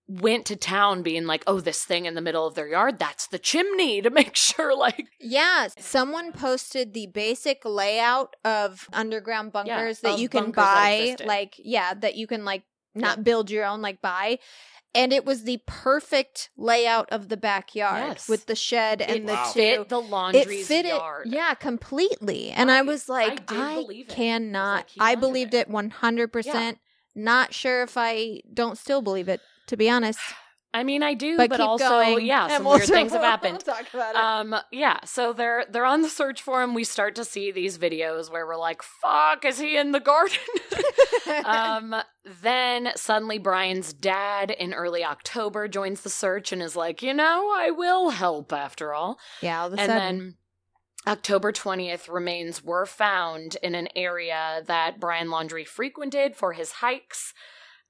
went to town being like, oh, this thing in the middle of their yard, that's the chimney to make sure, like, Yeah, someone posted the basic layout of underground bunkers that you can buy, like yeah, that you can like not build your own, like buy. And it was the perfect layout of the backyard Yes. with the shed and it the Wow. fit the it fit yard. it, yeah, completely. And I, I- was like, I. I cannot. like, I believed it one hundred percent. Not sure if I don't still believe it, to be honest. I mean, I do, But, but, also, going. yeah, some we'll- weird things have we'll happened. it. Um, yeah, so they're they're on the search for him. We start to see these videos where we're like, "Fuck, is he in the garden?" um, then suddenly Brian's dad in early October joins the search and is like, "You know, I will help after all." yeah, all and sudden. then October 20th, remains were found in an area that Brian Laundrie frequented for his hikes.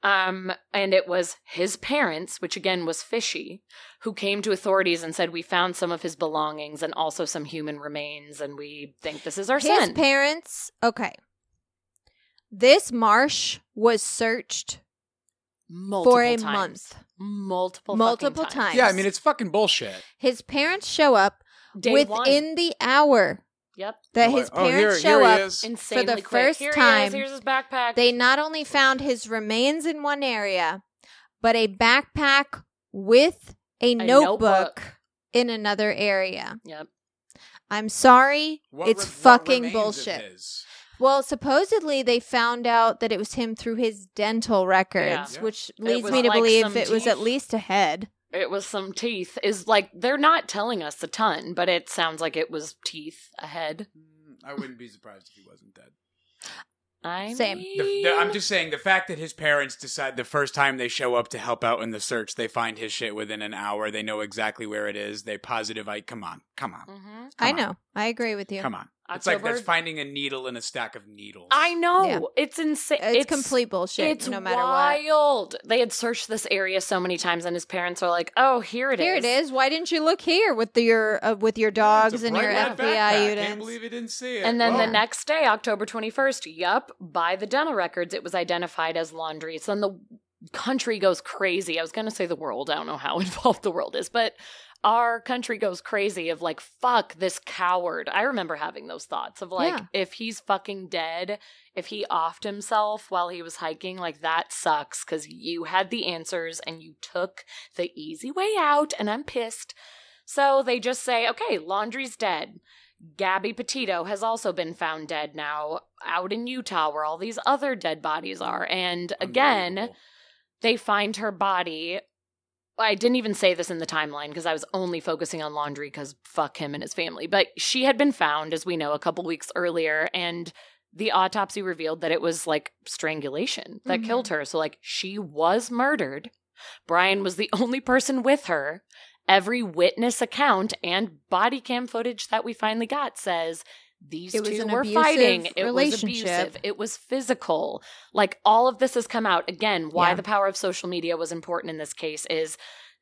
Um, and it was his parents, which again was fishy, who came to authorities and said, We found some of his belongings and also some human remains, and we think this is our His son. His parents, okay. This marsh was searched multiple for a times. month. Multiple Multiple fucking times. Yeah, I mean it's fucking bullshit. His parents show up Day within one. the hour Yep. that Like, his oh, parents here, show here up. for the quick. first Here he time, is. Here's his backpack. They not only found his remains in one area, but a backpack with a, notebook, notebook. in another area. Yep. I'm sorry, What it's re- what fucking of bullshit. his? Well, supposedly they found out that it was him through his dental records, Yeah. which leads me to like believe some it was at least a head. It was some teeth is like they're not telling us a ton but it sounds like it was teeth ahead Mm, I wouldn't be surprised if he wasn't dead. i Same. mean, The, the, I'm just saying the fact that his parents decide the first time they show up to help out in the search, they find his shit within an hour. They know exactly where it is. They positive. I come on, come on, Mhm. I Come on. know. I agree with you. come on. It's like October- that's finding a needle in a stack of needles. i know Yeah. it's insane It's, complete bullshit. it's no matter what. wild they had searched this area so many times and his parents are like oh here it is. Here it is. Why didn't you look here with the, your uh, with your dogs and your FBI backpack. units? Can't believe he didn't see it. And then the next day, October 21st, yup, by the dental records, it was identified as Laundrie. So then the country goes crazy. I was going to say the world. I don't know how involved the world is, but our country goes crazy of like, fuck this coward. I remember having those thoughts of like, Yeah. if he's fucking dead, if he offed himself while he was hiking, like that sucks because you had the answers and you took the easy way out, and I'm pissed. So they just say, okay, Laundrie's dead. Gabby Petito has also been found dead now out in Utah where all these other dead bodies are. And again, they find her body. I didn't even say this in the timeline because I was only focusing on Laundrie because fuck him and his family. But she had been found, as we know, a couple weeks earlier. And the autopsy revealed that it was like strangulation that Mhm. killed her. So, like, she was murdered. Brian was the only person with her. Every witness account and body cam footage that we finally got says these It two were fighting. It was abusive. It was physical. Like all of this has come out. Again, why Yeah. the power of social media was important in this case is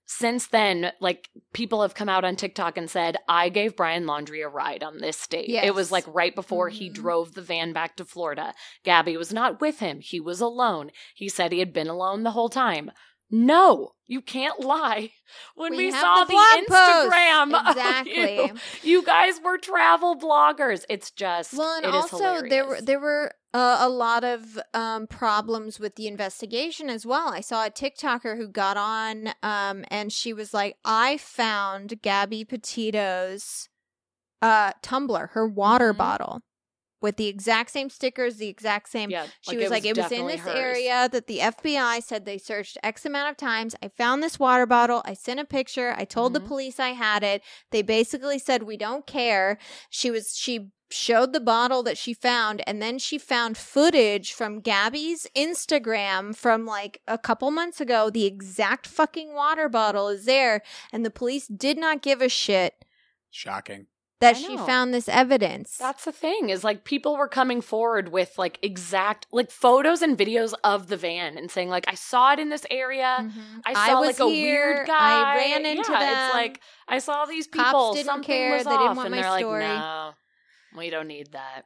since then, like people have come out on TikTok and said, I gave Brian Laundrie a ride on this date. It was like right before he Mhm. drove the van back to Florida. Gabby was not with him. He was alone. He said he had been alone the whole time. No, you can't lie. When we, have saw the the, post. Instagram, Exactly. you, you guys were travel bloggers. It's just Well, and also there were there were uh, a lot of um, problems with the investigation as well. I saw a TikToker who got on, um, and she was like, "I found Gabby Petito's uh, tumbler, her water Mhm. bottle, with the exact same stickers, the exact same. Yeah, She like, was it like, was it was in this hers. area that the FBI said they searched X amount of times. I found this water bottle. I sent a picture. I told Mhm. the police I had it. They basically said, we don't care. She was, she showed the bottle that she found and then she found footage from Gabby's Instagram from like a couple months ago. The exact fucking water bottle is there and the police did not give a shit Shocking. That she found this evidence. That's the thing is like people were coming forward with like exact like photos and videos of the van and saying like I saw it in this area. Mhm. I saw was like a weird guy. I ran into yeah, them. It's like I saw these people. Cops people. didn't Something care. was They didn't want and my story. like, no, we don't need that.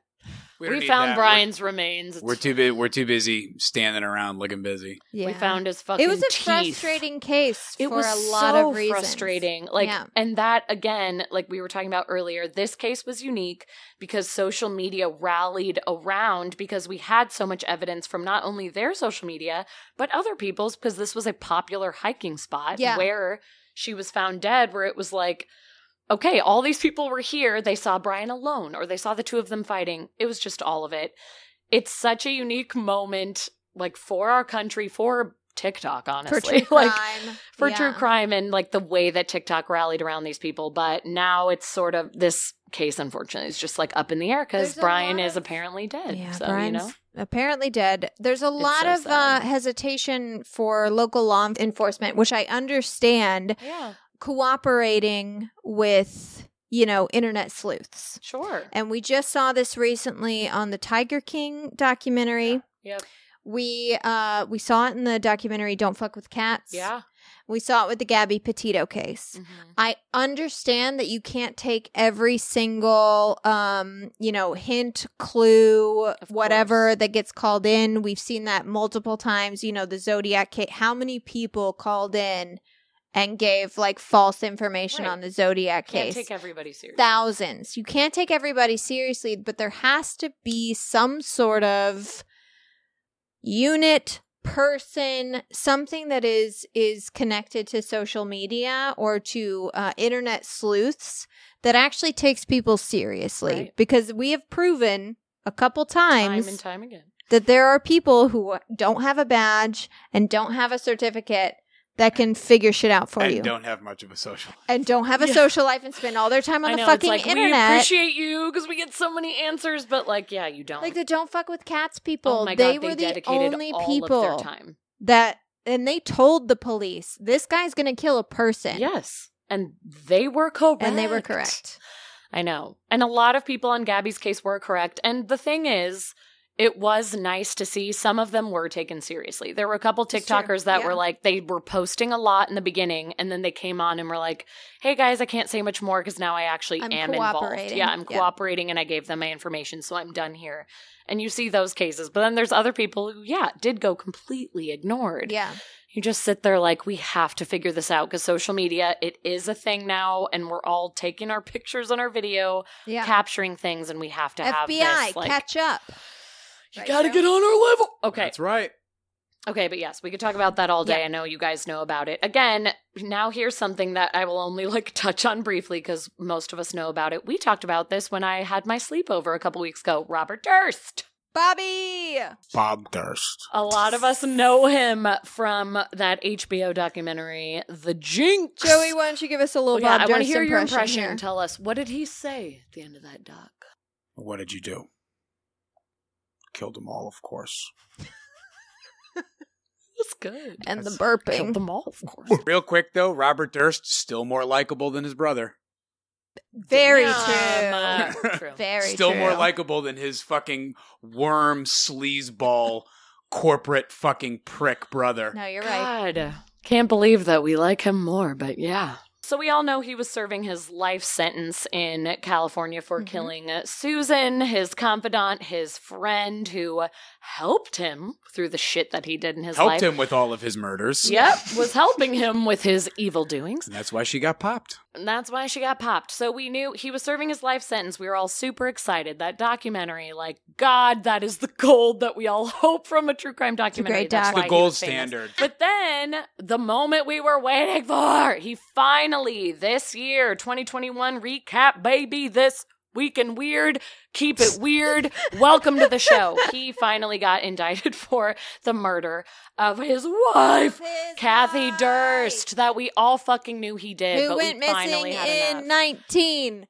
We, don't found that. Brian's remains. We're, we're too bu- We're too busy standing around looking busy. yeah. We found his fucking. it was a teeth. frustrating case It for was a lot so of reasons. frustrating. Like, Yeah. and that again, like we were talking about earlier, this case was unique because social media rallied around because we had so much evidence from not only their social media but other people's because this was a popular hiking spot Yeah. where she was found dead. Where it was like, okay, all these people were here. They saw Brian alone, or they saw the two of them fighting. It was just all of it. It's such a unique moment, like for our country, for TikTok, For honestly, true like for Yeah. true crime and like the way that TikTok rallied around these people. But now it's sort of this case, unfortunately, is just like up in the air because Brian is of- apparently dead. Yeah, so Brian's you know, apparently dead. There's a lot so of uh, hesitation for local law enforcement, which I understand, yeah, cooperating with you know internet sleuths. sure, And we just saw this recently on the Tiger King documentary. yep, We uh we saw it in the documentary Don't Fuck with Cats. yeah. We saw it with the Gabby Petito case. Mhm. I understand that you can't take every single um, you know, hint, clue, Of whatever course. that gets called in. We've seen that multiple times, you know, the Zodiac case. How many people called in and gave like false information Right. on the Zodiac Can't case? take everybody seriously. thousands. You can't take everybody seriously, but there has to be some sort of unit person something that is is connected to social media or to uh, internet sleuths that actually takes people seriously Right. because we have proven a couple times time and time again. that there are people who don't have a badge and don't have a certificate that can figure shit out for and you don't have much of a social. Life. and don't have a Yeah. social life and spend all their time on I the know fucking it's like we appreciate you because we get so many answers, but like, yeah, you don't. like the don't fuck with cats people. oh my they god, were they the dedicated only all people of their time. that and they told the police this guy's going to kill a person. Yes, and they were correct, And they were correct. I know. And a lot of people on Gabby's case were correct. And the thing is, it was nice to see some of them were taken seriously. There were a couple TikTokers that Yeah. were like, they were posting a lot in the beginning, and then they came on and were like, hey guys, I can't say much more because now I actually I'm am involved. Yeah, I'm Yeah. cooperating and I gave them my information, so I'm done here. And you see those cases. But then there's other people who, yeah, did go completely ignored. Yeah. You just sit there like, we have to figure this out because social media, it is a thing now, and we're all taking our pictures and our video, Yeah. capturing things, and we have to have FBI, this, like, catch up. You Right, gotta Joe? get on our level. Okay. That's right. Okay, but yes, we could talk about that all day. Yeah. I know you guys know about it. Again, now here's something that I will only like touch on briefly because most of us know about it. We talked about this when I had my sleepover a couple weeks ago. Robert Durst. Bobby. Bob Durst. A lot of us know him from that HBO documentary, The Jinx. Joey, why don't you give us a little Oh, yeah, Bob I want to Durst hear your impression impression here. tell us what did he say at the end of that doc? What did you do? Killed them all, of course. That's good. and the That's- Killed them all, of course. Real quick though, Robert Durst is still more likable than his brother. Very Damn, true. uh, true. Very still true. more likable than his fucking worm sleazeball corporate fucking prick brother. No, you're right. God, can't believe that we like him more, but yeah. So we all know he was serving his life sentence in California for Mhm. killing Susan, his confidant, his friend who helped him through the shit that he did in his Helped life. Helped him with all of his murders. Yep, was helping him with his evil doings. And that's why she got popped. And that's why she got popped. So we knew he was serving his life sentence. We were all super excited. That documentary, like, God, that is the gold that we all hope from a true crime documentary. great That's doc. why The gold standard. But then, the moment we were waiting for, he finally, this year, 2021 recap, baby, this weak and weird. Keep it weird. Welcome to the show. He finally got indicted for the murder of his wife, His Kathy wife. Durst, that we all fucking knew he did. Who but went we finally missing had in enough. 19.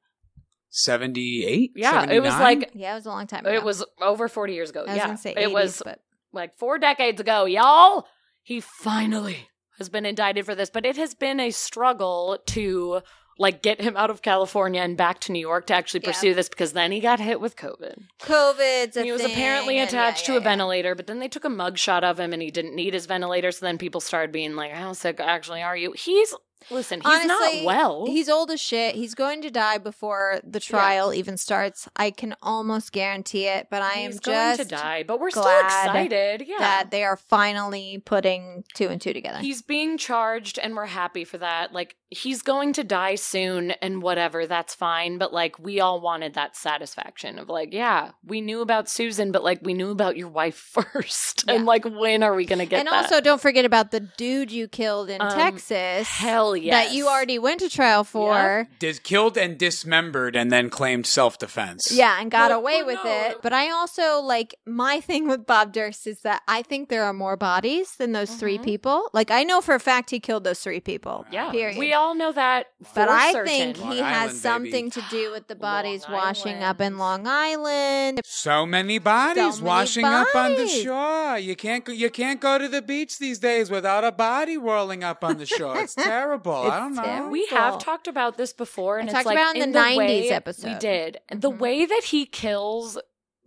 78? Yeah, it was like Yeah, it was a long time ago. it was over 40 years ago. I was yeah. going to say it was but like four decades ago, y'all. He finally has been indicted for this, but it has been a struggle to like get him out of California and back to New York to actually Yeah. pursue this because then he got hit with COVID. COVID. he was apparently attached yeah, to a yeah. ventilator, but then they took a mugshot of him and he didn't need his ventilator. So then people started being like, How sick actually are you? He's, listen, he's Honestly, not well. He's old as shit. He's going to die before the trial even starts. I can almost guarantee it, but I am He's just going to die, but we're still excited. Yeah. that they are finally putting two and two together. He's being charged, and we're happy for that. Like, he's going to die soon, and whatever, that's fine. But, like, we all wanted that satisfaction of, like, yeah, we knew about Susan, but, like, we knew about your wife first. And, like, when are we going to get and that? also, don't forget about the dude you killed in Um, Texas hell yes. that you already went to trial for. Dis- killed and dismembered and then claimed self defense. Yeah, and got Well, away well, with no. it. But I also like my thing with Bob Durst is that I think there are more bodies than those three Mhm. people. Like I know for a fact he killed those three people. Yeah. Period. We all know that. For but I certain. think Long he Island, has baby. something to do with the Long bodies washing up in Long Island. So many bodies So many washing up on the shore. You can't go, you can't go to the beach these days without a body whirling up on the shore. It's terrible. I don't know. terrible. We have talked about this before, and I it's talked like about in in the 90s episode We episode. did. And The mm-hmm. way that he kills,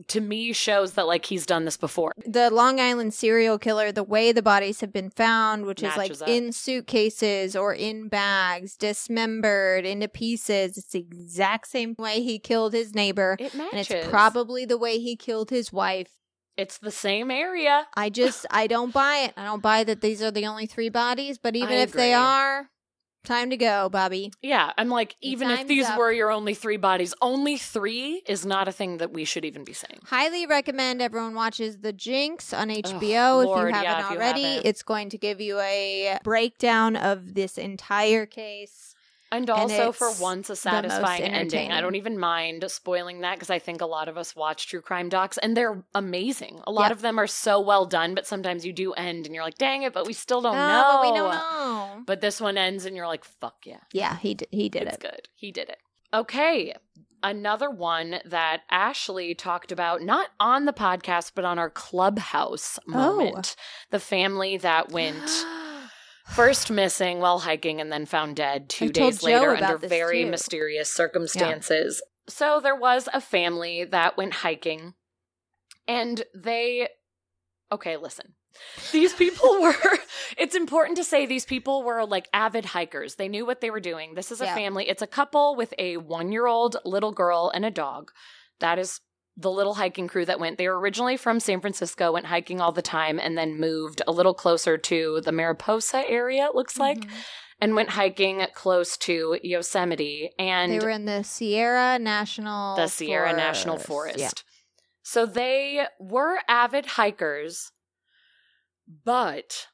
to me, shows that like he's done this before. The Long Island serial killer, the way the bodies have been found, which is like up. in suitcases or in bags, dismembered into pieces, it's the exact same way he killed his neighbor. It matches. And it's probably the way he killed his wife. It's the same area. I just I don't buy it. I don't buy that these are the only three bodies, but even I if they are, time to go, Bobby. Yeah, I'm like, even if time's these up. were your only three bodies, only three is not a thing that we should even be saying. Highly recommend everyone watches The Jinx on HBO if Lord, you haven't yeah, if you already. haven't. It's going to give you a breakdown of this entire case. And And also, for once, a satisfying ending. I don't even mind spoiling that because I think a lot of us watch true crime docs and they're amazing. A lot Yep. of them are so well done, but sometimes you do end and you're like, dang it, but we still don't Oh, know. but we don't know. But this one ends and you're like, fuck yeah. Yeah, he d- he did it's it. good. He did it. Okay. Another one that Ashley talked about, not on the podcast, but on our clubhouse Oh. moment. The family that went first missing while hiking and then found dead two I days later under very too. mysterious circumstances. So there was a family that went hiking and they okay, listen. These people were it's important to say these people were like avid hikers. They knew what they were doing. This is a Yeah. family. It's a couple with a 1-year-old little girl and a dog. That is the little hiking crew that went. They were originally from San Francisco, went hiking all the time, and then moved a little closer to the Mariposa area, it looks like, Mhm. and went hiking close to Yosemite. And they were in the Sierra National the Sierra National Forest. Yeah. So they were avid hikers, but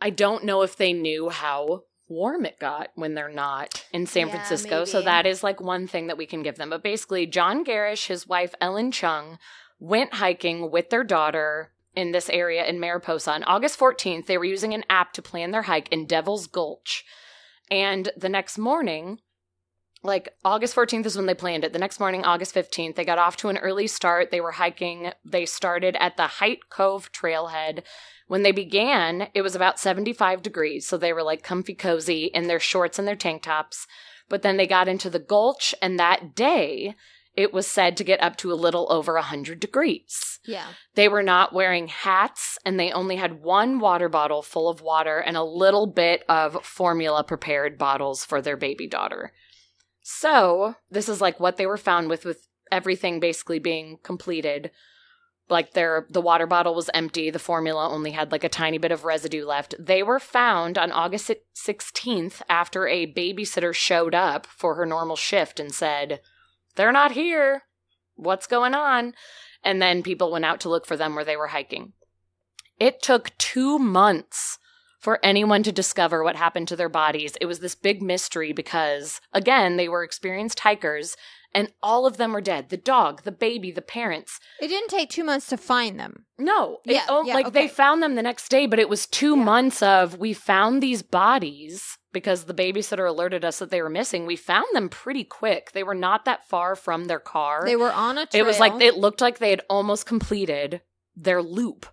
I don't know if they knew how warm it got when they're not in San Yeah, Francisco. So that is like one thing that we can give them. But basically, John Gerrish, his wife Ellen Chung, went hiking with their daughter in this area in Mariposa. On August 14th, they were using an app to plan their hike in Devil's Gulch. And the next morning, like August 14th is when they planned it. The next morning, August 15th, they got off to an early start. They were hiking. They started at the Hites Cove trailhead. When they began, it was about 75 degrees. So they were like comfy cozy in their shorts and their tank tops. But then they got into the gulch, and that day, it was said to get up to a little over 100 degrees. Yeah. They were not wearing hats and they only had one water bottle full of water and a little bit of formula prepared bottles for their baby daughter. So, this is like what they were found with with everything basically being completed. Like their the water bottle was empty, the formula only had like a tiny bit of residue left. They were found on August 16th after a babysitter showed up for her normal shift and said, "They're not here. What's going on?" and then people went out to look for them where they were hiking. It took two months for anyone to discover what happened to their bodies. It was this big mystery because, again, they were experienced hikers and all of them were dead. The dog, the baby, the parents. It didn't take two months to find them. No, it- Yeah, oh, yeah, like they found them the next day, but it was two months of we found these bodies because the babysitter alerted us that they were missing. We found them pretty quick. They were not that far from their car. They were on a trail. It was like it looked like they had almost completed their loop.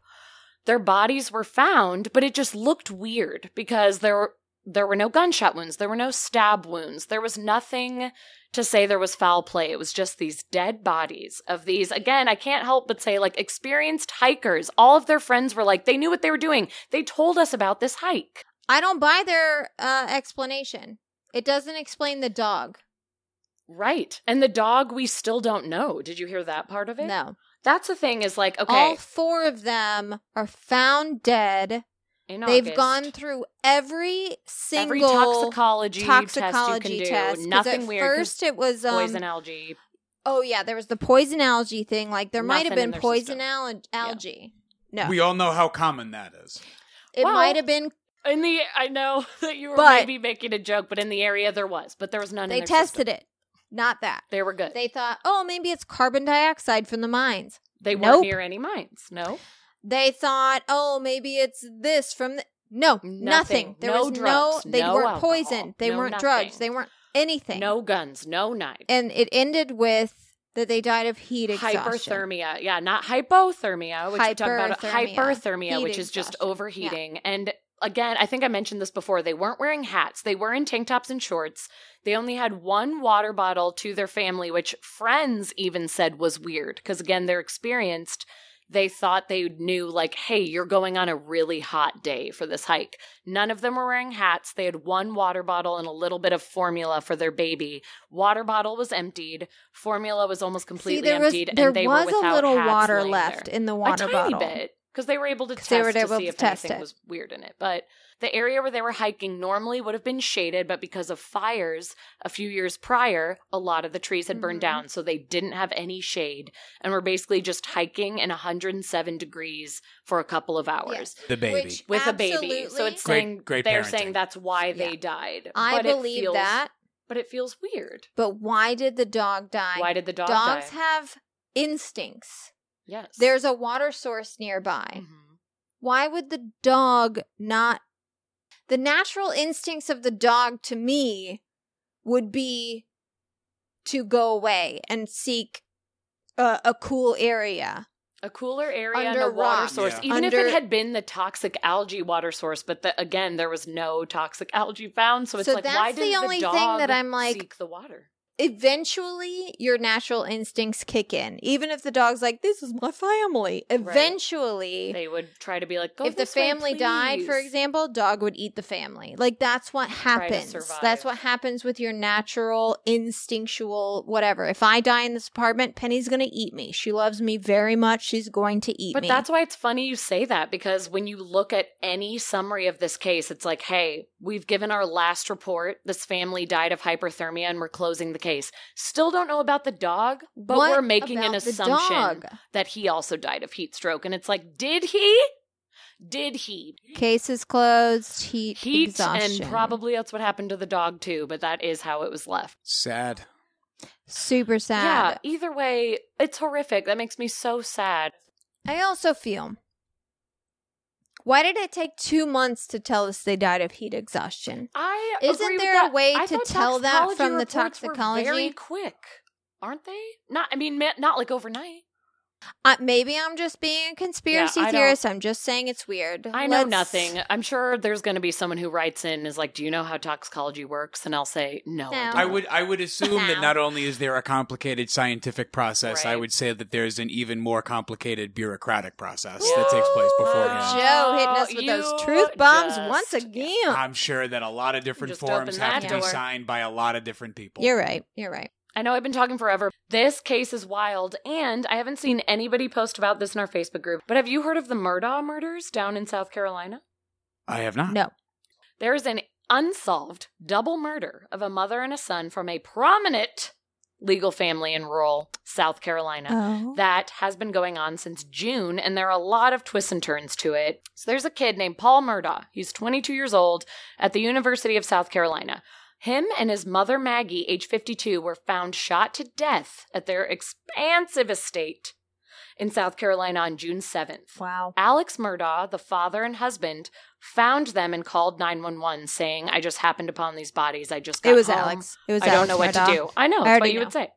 Their bodies were found, but it just looked weird because there were there were no gunshot wounds, there were no stab wounds, there was nothing to say there was foul play. It was just these dead bodies of these again, I can't help but say like experienced hikers. All of their friends were like they knew what they were doing. They told us about this hike. I don't buy their uh, explanation. It doesn't explain the dog. Right. And the dog we still don't know. Did you hear that part of it? No. That's the thing is like okay, All four of them are found dead. in They've August- gone through every single every toxicology, toxicology test you test. do. Nothing at weird. 'cause First, it was um, poison algae. Oh yeah, there was the poison algae thing. Like there might have been poison al- algae. No, We all know how common that is. it Well, might have been. In the, I know that you were But- maybe making a joke, but in the area there was, but there was none. They in their tested system. it. Not that. They were good. They, thought, oh, maybe it's carbon dioxide from the mines. They weren't near any mines. No, They thought, oh, maybe it's this from the. No, nothing. Nothing. There No was drugs. no. They No weren't alcohol. poisoned. They No weren't nothing. drugs. They weren't anything. no guns, no knives. And it ended with that they died of heat exhaustion. Hyperthermia, yeah, not hypothermia, which we talk about Hyperthermia. Heat which is just overheating. And again, I think I mentioned this before. They weren't wearing hats; they were in tank tops and shorts. They only had one water bottle to their family, which friends even said was weird because again, they're experienced. They thought they knew, like, hey, you're going on a really hot day for this hike. None of them were wearing hats. They had one water bottle and a little bit of formula for their baby. Water bottle was emptied. Formula was almost completely See, there was emptied, there and they was were without a little water left there. in the water a tiny bottle. bit because they were able to test they were to able see to if test anything it. was weird in it. But the area where they were hiking normally would have been shaded, but because of fires a few years prior, a lot of the trees had burned Mhm. down, so they didn't have any shade and were basically just hiking in 107 degrees for a couple of hours. The baby. Which- With a baby, so it's Great- saying great they're parenting. saying that's why they died. I But believe feels- that, but it feels weird. but why did the dog die? Why did the dog Dogs die? have instincts. Yes, There's a water source nearby. Mhm. Why would the dog not? The natural instincts of the dog to me would be to go away and seek a, a cool area. a cooler area and Under a water rocks. source. Yeah. Even if it had been the toxic algae water source, but the, again, there was no toxic algae found. So it's So like, that's why the did only the thing that I'm like- seek the water? Eventually, your natural instincts kick in. Even if the dog's like, "This is my family," eventually, They would try to be like, go if the this way, family died, for example, dog would eat the family. Like that's what happens. That's what happens with your natural, instinctual, whatever. If I die in this apartment, Penny's gonna eat me. She loves me very much. She's going to eat But me. But that's why it's funny you say that because when you look at any summary of this case, it's like, hey, we've given our last report. This family died of hyperthermia and we're closing the case. Still don't know about the dog, but What we're making an assumption that he also died of heat stroke. And it's like, did he? Did he? Case is closed. Heat, Heat, exhaustion. and probably that's what happened to the dog too, but that is how it was left. Sad. super sad. Yeah, either way, it's horrific. That makes me so sad. I also feel. Why did it take two months to tell us they died of heat exhaustion? I Isn't there a way I to tell that from the toxicology? very quick, aren't they? Not, I mean, not like overnight. Uh, maybe I'm just being a conspiracy Yeah, theorist. I'm just saying it's weird. I know Let's- nothing. I'm sure there's going to be someone who writes in and is like, "Do you know how toxicology works?" And I'll say, "No, No. I, don't. I would I would assume that not only is there a complicated scientific process, I would say that there's an even more complicated bureaucratic process that takes place beforehand. Joe hitting us with those truth bombs just- once again. I'm sure that a lot of different Just forms have that to be signed by a lot of different people. You're right. You're right. I know I've been talking forever. This case is wild, and I haven't seen anybody post about this in our Facebook group. But have you heard of the Murdaugh murders down in South Carolina? I have not. No. There is an unsolved double murder of a mother and a son from a prominent legal family in rural South Carolina. Oh. That has been going on since June, and there are a lot of twists and turns to it. So there's a kid named Paul Murdaugh. He's 22 years old at the University of South Carolina. Him and his mother Maggie, age 52, were found shot to death at their expansive estate in South Carolina on June 7th. Wow. Alex Murdaugh, the father and husband, found them and called 911 saying, I just happened upon these bodies. I just got It was home. Alex. It was I don't Alex know what Murdaugh. to do. I know. I That's already what you know. would say.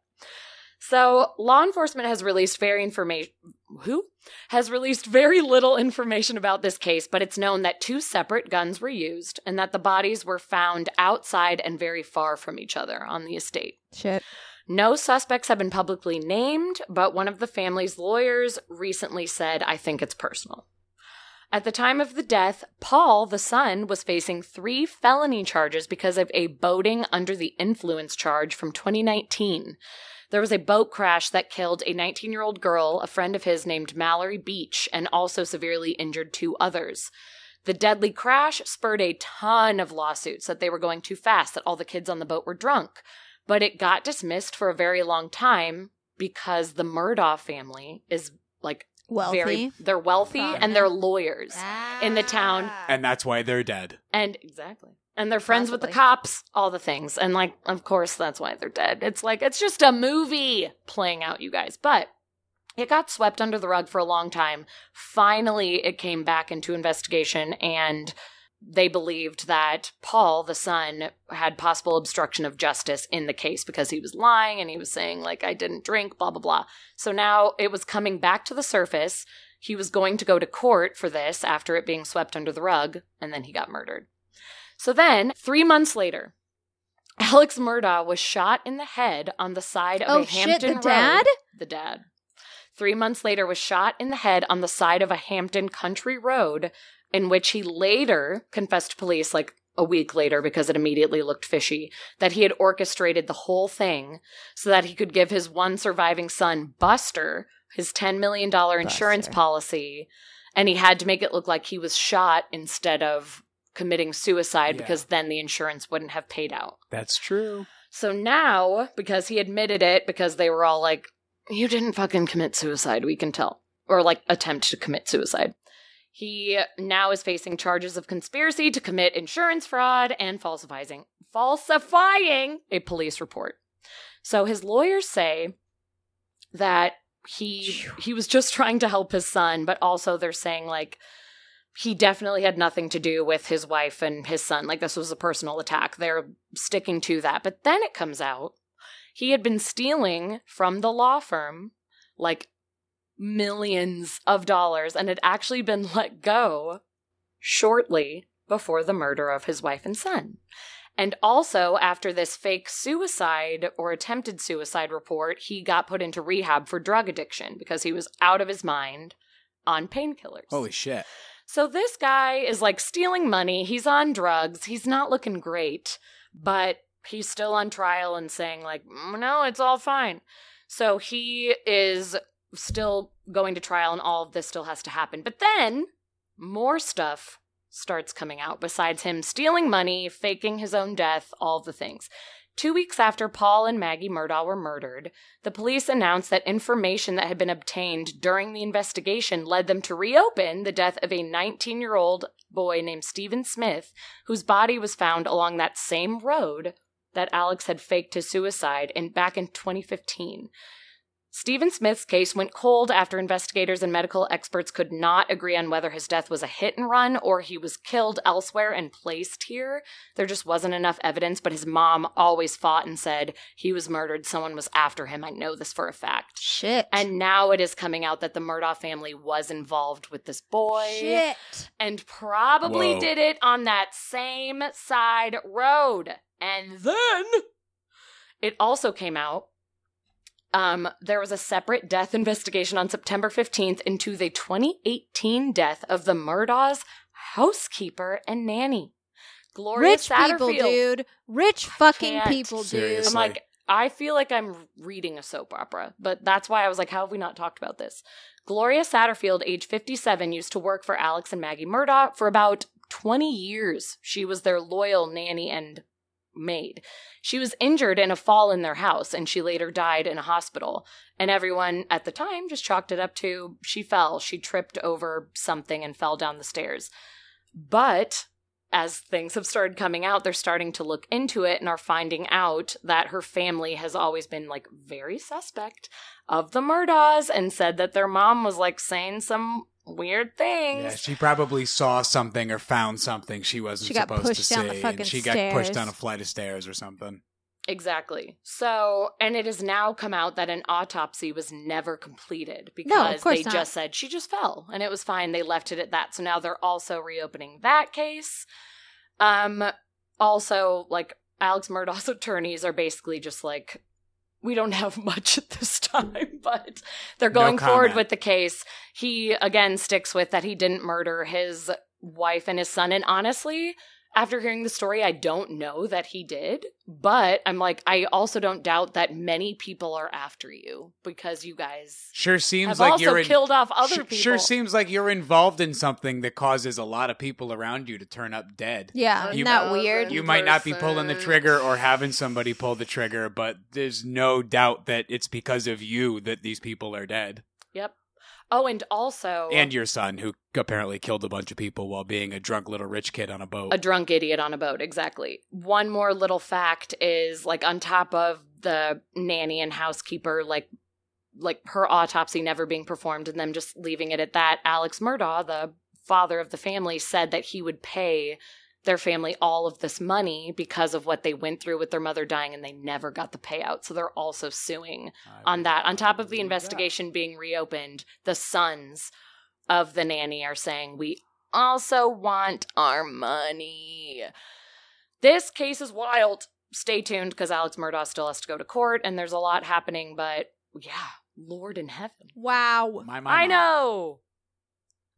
So, law enforcement has released very information. Who has released very little information about this case, but it's known that two separate guns were used and that the bodies were found outside and very far from each other on the estate. Shit. No suspects have been publicly named, but one of the family's lawyers recently said, I think it's personal. At the time of the death, Paul, the son, was facing three felony charges because of a boating under the influence charge from 2019. There was a boat crash that killed a 19 year old girl, a friend of his named Mallory Beach, and also severely injured two others. The deadly crash spurred a ton of lawsuits that they were going too fast, that all the kids on the boat were drunk. But it got dismissed for a very long time because the Murdaugh family is like Wealthy. very they're wealthy and they're lawyers in the town. Ah. And that's why they're dead. and exactly and they're friends with the cops all the things and like of course that's why they're dead it's like it's just a movie playing out you guys but it got swept under the rug for a long time finally it came back into investigation and they believed that Paul, the son, had possible obstruction of justice in the case because he was lying and he was saying, like, I didn't drink, blah, blah, blah. So now it was coming back to the surface. He was going to go to court for this after it being swept under the rug, and then he got murdered. So then, three months later, Alex Murdaugh was shot in the head on the side of Oh, a shit, Hampton the road. dad? The dad. Three months later, was shot in the head on the side of a Hampton country road, in which he later confessed to police, like a week later, because it immediately looked fishy, that he had orchestrated the whole thing so that he could give his one surviving son, Buster, his $10 million insurance Buster. policy. And he had to make it look like he was shot instead of committing suicide Yeah. because then the insurance wouldn't have paid out. That's true. So now, because he admitted it, because they were all like, you didn't fucking commit suicide, we can tell. Or like attempt to commit suicide. He now is facing charges of conspiracy to commit insurance fraud and falsifying falsifying a police report. So his lawyers say that he he was just trying to help his son, but also they're saying like he definitely had nothing to do with his wife and his son. Like this was a personal attack. They're sticking to that. But then it comes out he had been stealing from the law firm like millions of dollars and had actually been let go shortly before the murder of his wife and son. And also, after this fake suicide or attempted suicide report, he got put into rehab for drug addiction because he was out of his mind on painkillers. Holy shit. So this guy is like stealing money. He's on drugs. He's not looking great, but he's still on trial and saying like, "Mm, "No, it's all fine." So he is still going to trial and all of this still has to happen. But then more stuff starts coming out besides him stealing money, faking his own death, all the things. Two weeks after Paul and Maggie Murdaugh were murdered, the police announced that information that had been obtained during the investigation led them to reopen the death of a 19 year old boy named Stephen Smith, whose body was found along that same road that Alex had faked his suicide in back in 2015. Stephen Smith's case went cold after investigators and medical experts could not agree on whether his death was a hit and run or he was killed elsewhere and placed here. There just wasn't enough evidence, but his mom always fought and said he was murdered. Someone was after him. I know this for a fact. Shit. And now it is coming out that the Murdaugh family was involved with this boy Shit. and probably Whoa. did it on that same side road. And then it also came out. Um, there was a separate death investigation on September 15th into the 2018 death of the Murdaugh's housekeeper and nanny. Gloria Rich people, dude. Rich fucking can't. people, dude. Seriously. I'm like, I feel like I'm reading a soap opera, but that's why I was like, how have we not talked about this? Gloria Satterfield, age 57, used to work for Alex and Maggie Murdaugh for about 20 years. She was their loyal nanny and maid. She was injured in a fall in their house and she later died in a hospital. And everyone at the time just chalked it up to she fell. She tripped over something and fell down the stairs. But as things have started coming out, they're starting to look into it and are finding out that her family has always been like very suspect of the Murdaughs and said that their mom was like saying some weird things. Yeah, she probably saw something or found something she wasn't She got supposed pushed to down the see, fucking and she got pushed down a flight of stairs or something. Exactly. So, and it has now come out that an autopsy was never completed because course they not. just said she just fell and it was fine. They left it at that. So now they're also reopening that case. Um also like Alex Murdaugh's attorneys are basically just like we don't have much at this time, but they're No going forward with the case. He again sticks with that he didn't murder his wife and his son and honestly, after hearing the story, I don't know that he did, but I'm like, I also don't doubt that many people are after you because you guys Sure seems have like also you're in, killed off other sure, people. Sure seems like you're involved in something that causes a lot of people around you to turn up dead. Yeah, You- isn't that weird? You might not be pulling the trigger or having somebody pull the trigger, but there's no doubt that it's because of you that these people are dead. Yep. Oh, and also And your son, who apparently killed a bunch of people while being a drunk little rich kid on a boat. a drunk idiot on a boat. Exactly. One more little fact is like on top of the nanny and housekeeper, like like her autopsy never being performed and them just leaving it at that. Alex Murdaugh, the father of the family, said that he would pay their family all of this money because of what they went through with their mother dying and they never got the payout. So they're also suing on that. On top of the investigation being reopened, the sons of the nanny are saying, We also want our money. This case is wild. Stay tuned because Alex Murdaugh still has to go to court and there's a lot happening, but yeah, Lord in heaven. Wow. My, my, I my. know.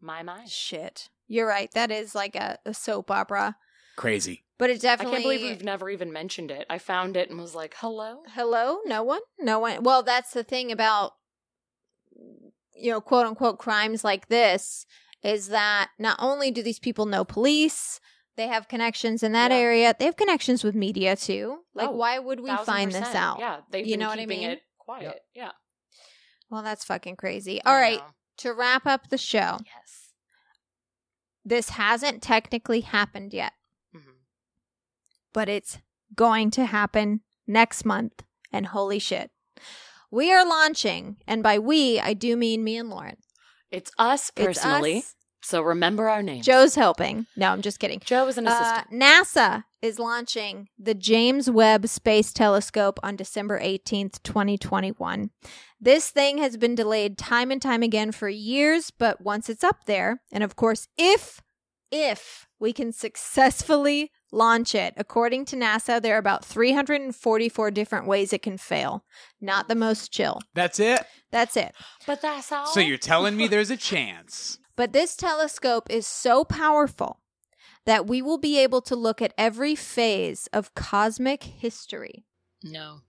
My, my. Shit. You're right. That is like a, a soap opera. Crazy. But it definitely. I definitely. can't believe we've never even mentioned it. I found it and was like, hello? Hello? No one? No one. Well, that's the thing about, you know, quote unquote crimes like this is that not only do these people know police, they have connections in that Yeah. area, they have connections with media too. Like, Oh, why would we Thousand find this out? Yeah, they've You been know what I mean? it quiet. Yeah. Well, that's fucking crazy. I All right. know. To wrap up the show, Yes. This hasn't technically happened yet, Mhm. but it's going to happen next month. And holy shit. We are launching, and by we, I do mean me and Lauren. It's us It's personally. us. So remember our names. Joe's helping. No, I'm just kidding. Joe is an Uh, assistant. NASA is launching the James Webb Space Telescope on December 18th, 2021. This thing has been delayed time and time again for years, but once it's up there, and of course, if if we can successfully launch it, according to NASA, there are about 344 different ways it can fail. Not the most chill. That's it? That's it. but that's all. So you're telling me there's a chance. But this telescope is so powerful that we will be able to look at every phase of cosmic history, no.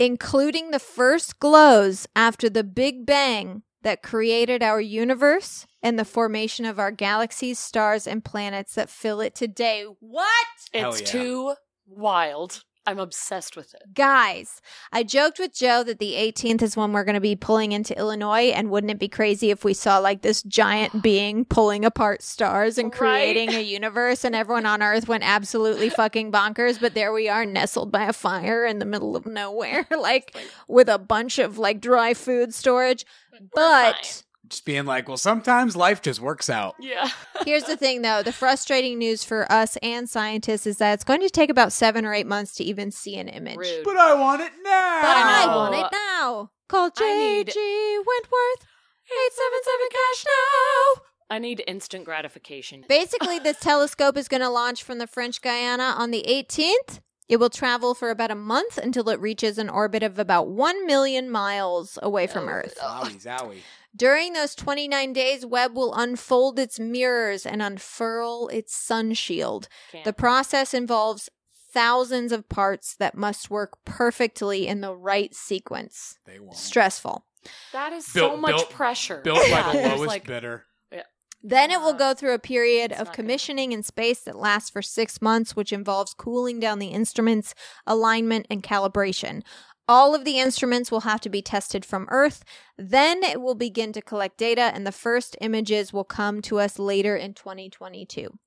Including the first glows after the Big Bang that created our universe and the formation of our galaxies, stars, and planets that fill it today. What? Hell It's yeah. too wild. I'm obsessed with it. Guys, I joked with Joe that the 18th is when we're going to be pulling into Illinois, and wouldn't it be crazy if we saw like this giant being pulling apart stars and Right. creating a universe, and everyone on Earth went absolutely fucking bonkers? But there we are, nestled by a fire in the middle of nowhere, like with a bunch of like dry food storage. But Just being like, well, sometimes life just works out. Yeah. Here's the thing, though. The frustrating news for us and scientists is that it's going to take about seven or eight months to even see an image. Rude. But I want it now. But I want it now. Call I need- JG Wentworth. 877 cash now. I need instant gratification. Basically, this telescope is going to launch from the French Guiana on the 18th. It will travel for about a month until it reaches an orbit of about 1 million miles away from oh, Earth. Zowie, zowie. During those 29 days, Webb will unfold its mirrors and unfurl its sun shield. Can't. The process involves thousands of parts that must work perfectly in the right sequence. They won't. Stressful. that is Built- so much built- pressure. Built by Yeah, the lowest like, bidder. Then it will go through a period it's of not gonna- commissioning in space that lasts for six months, which involves cooling down the instruments, alignment, and calibration. All of the instruments will have to be tested from Earth. Then it will begin to collect data, and the first images will come to us later in 2022.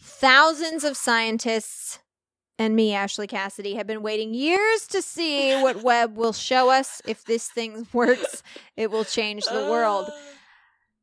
Thousands of scientists and me, Ashley Cassidy, have been waiting years to see what Webb will show us. If this thing works, it will change the world. Ah.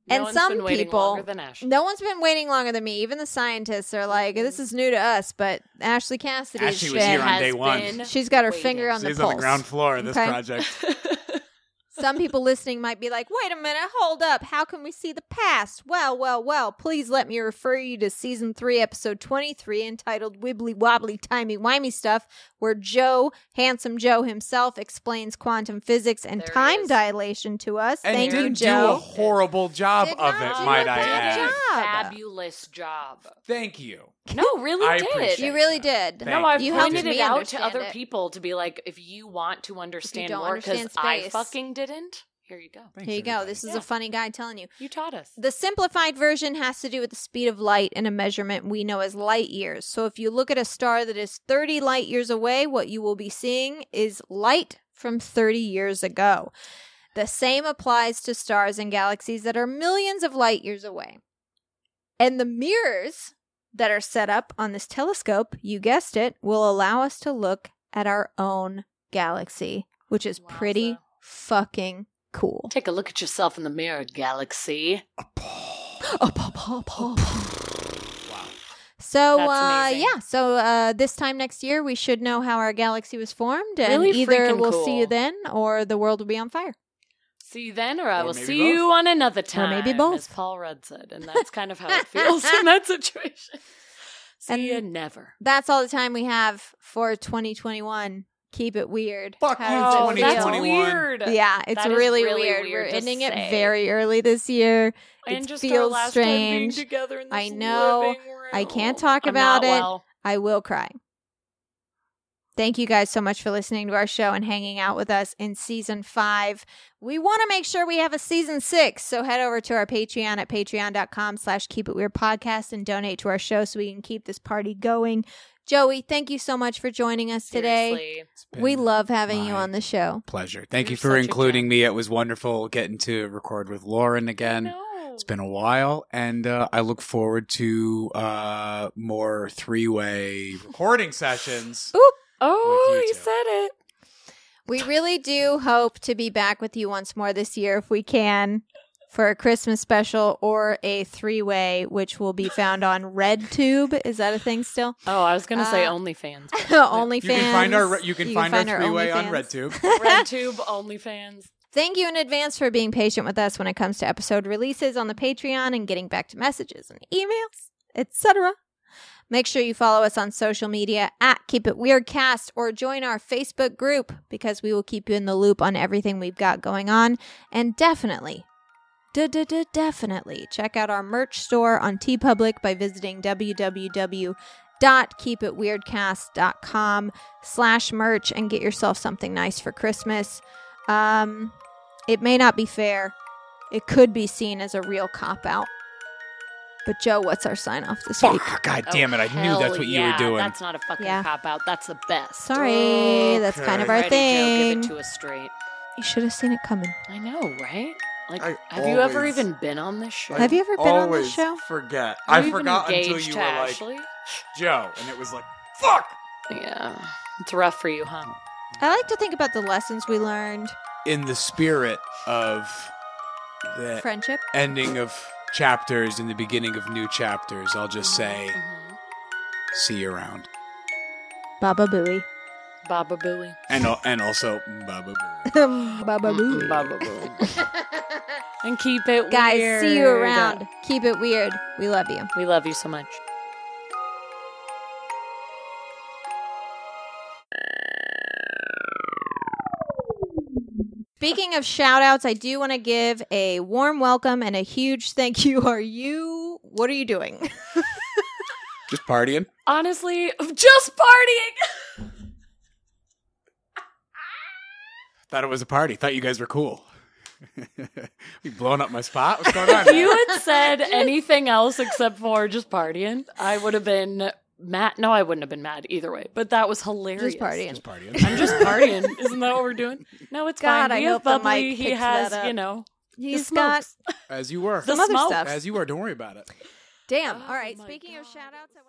No And one's some been waiting people- longer than Ash. No one's been waiting longer than me. Even the scientists are like, "This mm-hmm. is new to us." But Ashley cassidy Ashley was here on has day one. been she's got her waiting. finger on the She's pulse. on the ground floor of this Okay. project. Some people listening might be like, wait a minute, hold up. How can we see the past? Well, well, well, please let me refer you to season three, episode 23, entitled Wibbly Wobbly Timey Wimey Stuff, where Joe, handsome Joe himself, explains quantum physics and There time dilation to us. And Thank did you, do a horrible job Did of it, do might a I good add. job. Fabulous job. Thank you. No, really I did. appreciate You really did. Thank no, I've you. pointed helped it me out to understand other it. people to be like, if you want to understand don't more, because understand I space. fucking didn't. Here you go. Thanks, Here you go. This is Yeah. a funny guy telling you. You taught us. The simplified version has to do with the speed of light in a measurement we know as light years. So if you look at a star that is 30 light years away, what you will be seeing is light from 30 years ago. The same applies to stars and galaxies that are millions of light years away. And the mirrors that are set up on this telescope, you guessed it, will allow us to look at our own galaxy, which is pretty Wowza. fucking cool. Take a look at yourself in the mirror, Galaxy. So That's uh, amazing. yeah, so uh, this time next year we should know how our galaxy was formed, and Really either freaking we'll see you then, or the world will be on fire. See you then, or I Or will maybe see both. you on another time. maybe both. As Paul Rudd said, and that's kind of how it feels in that situation. See And- you never. That's all the time we have for 2021. Keep it weird. Fuck How you, does it that's 2021. weird. Yeah, it's That is really, really weird. weird We're to ending it very early this year. And It just our feels last time being strange. together in this I know. living I can't room. talk I'm about not it. well. I will cry. Thank you guys so much for listening to our show and hanging out with us in season five. We want to make sure we have a season six, so head over to our Patreon at patreon.com slash keep it weird podcast and donate to our show so we can keep this party going. Joey, thank you so much for joining us today. Seriously. It's been We love having you on the show. pleasure. Thank You're you for including me. It was wonderful getting to record with Lauren again. It's been a while, and uh, I look forward to uh, more three-way recording sessions. Oh, you you said it. We really do hope to be back with you once more this year if we can for a Christmas special or a three way, which will be found on RedTube. Is that a thing still? Oh, I was gonna say Uh, OnlyFans. OnlyFans. You can find our you can, find, our our three-way on OnlyFans. RedTube. RedTube, OnlyFans. Thank you in advance for being patient with us when it comes to episode releases on the Patreon and getting back to messages and emails, etc. Make sure you follow us on social media at Keep It Weirdcast or join our Facebook group because we will keep you in the loop on everything we've got going on. And definitely, definitely check out our merch store on TeePublic by visiting www.keepitweirdcast.com slash merch and get yourself something nice for Christmas. Um, it may not be fair. It could be seen as a real cop out. But Joe, what's our sign off this week? Fuck! God damn it! I Oh, knew that's hell what you were doing. That's not a fucking Yeah. cop out. That's the best. Sorry, that's kind of our Ready, Joe, thing. give it to us straight. you should have seen it coming. I know, right? Like, I have you ever always- even been on this show? Have you ever been on this Always show? Forget. Are I you even forgot until engaged you to were like Ashley? Joe, and it was like fuck. Yeah, it's rough for you, huh? I like to think about the lessons we learned. In the spirit of the Friendship. ending of chapters and the beginning of new chapters, I'll just say, Mhm. see you around, Baba Booey. Baba Booey. and al- and also Baba Booey. Baba Booey. Baba Booey. and keep it Guys, see you around. Keep it weird. We love you. We love you so much. Speaking of shout outs, I do want to give a warm welcome and a huge thank you. Are you, what are you doing? Just partying. Honestly, just partying. Thought it was a party. Thought you guys were cool. you blowing up my spot? What's going on? If you had said anything else except for just partying, I would have been mad. No, I wouldn't have been mad either way. But that was hilarious. Just partying. Just partying. I'm just partying. Isn't that what we're doing? No, it's God, fine. I We hope have the bubbly. mic He picks has, that up. you know, He's the got. As you were. The other smoke. stuff. As you were. Don't worry about it. Damn. Oh All right. my Speaking of God, shout outs, I was- want to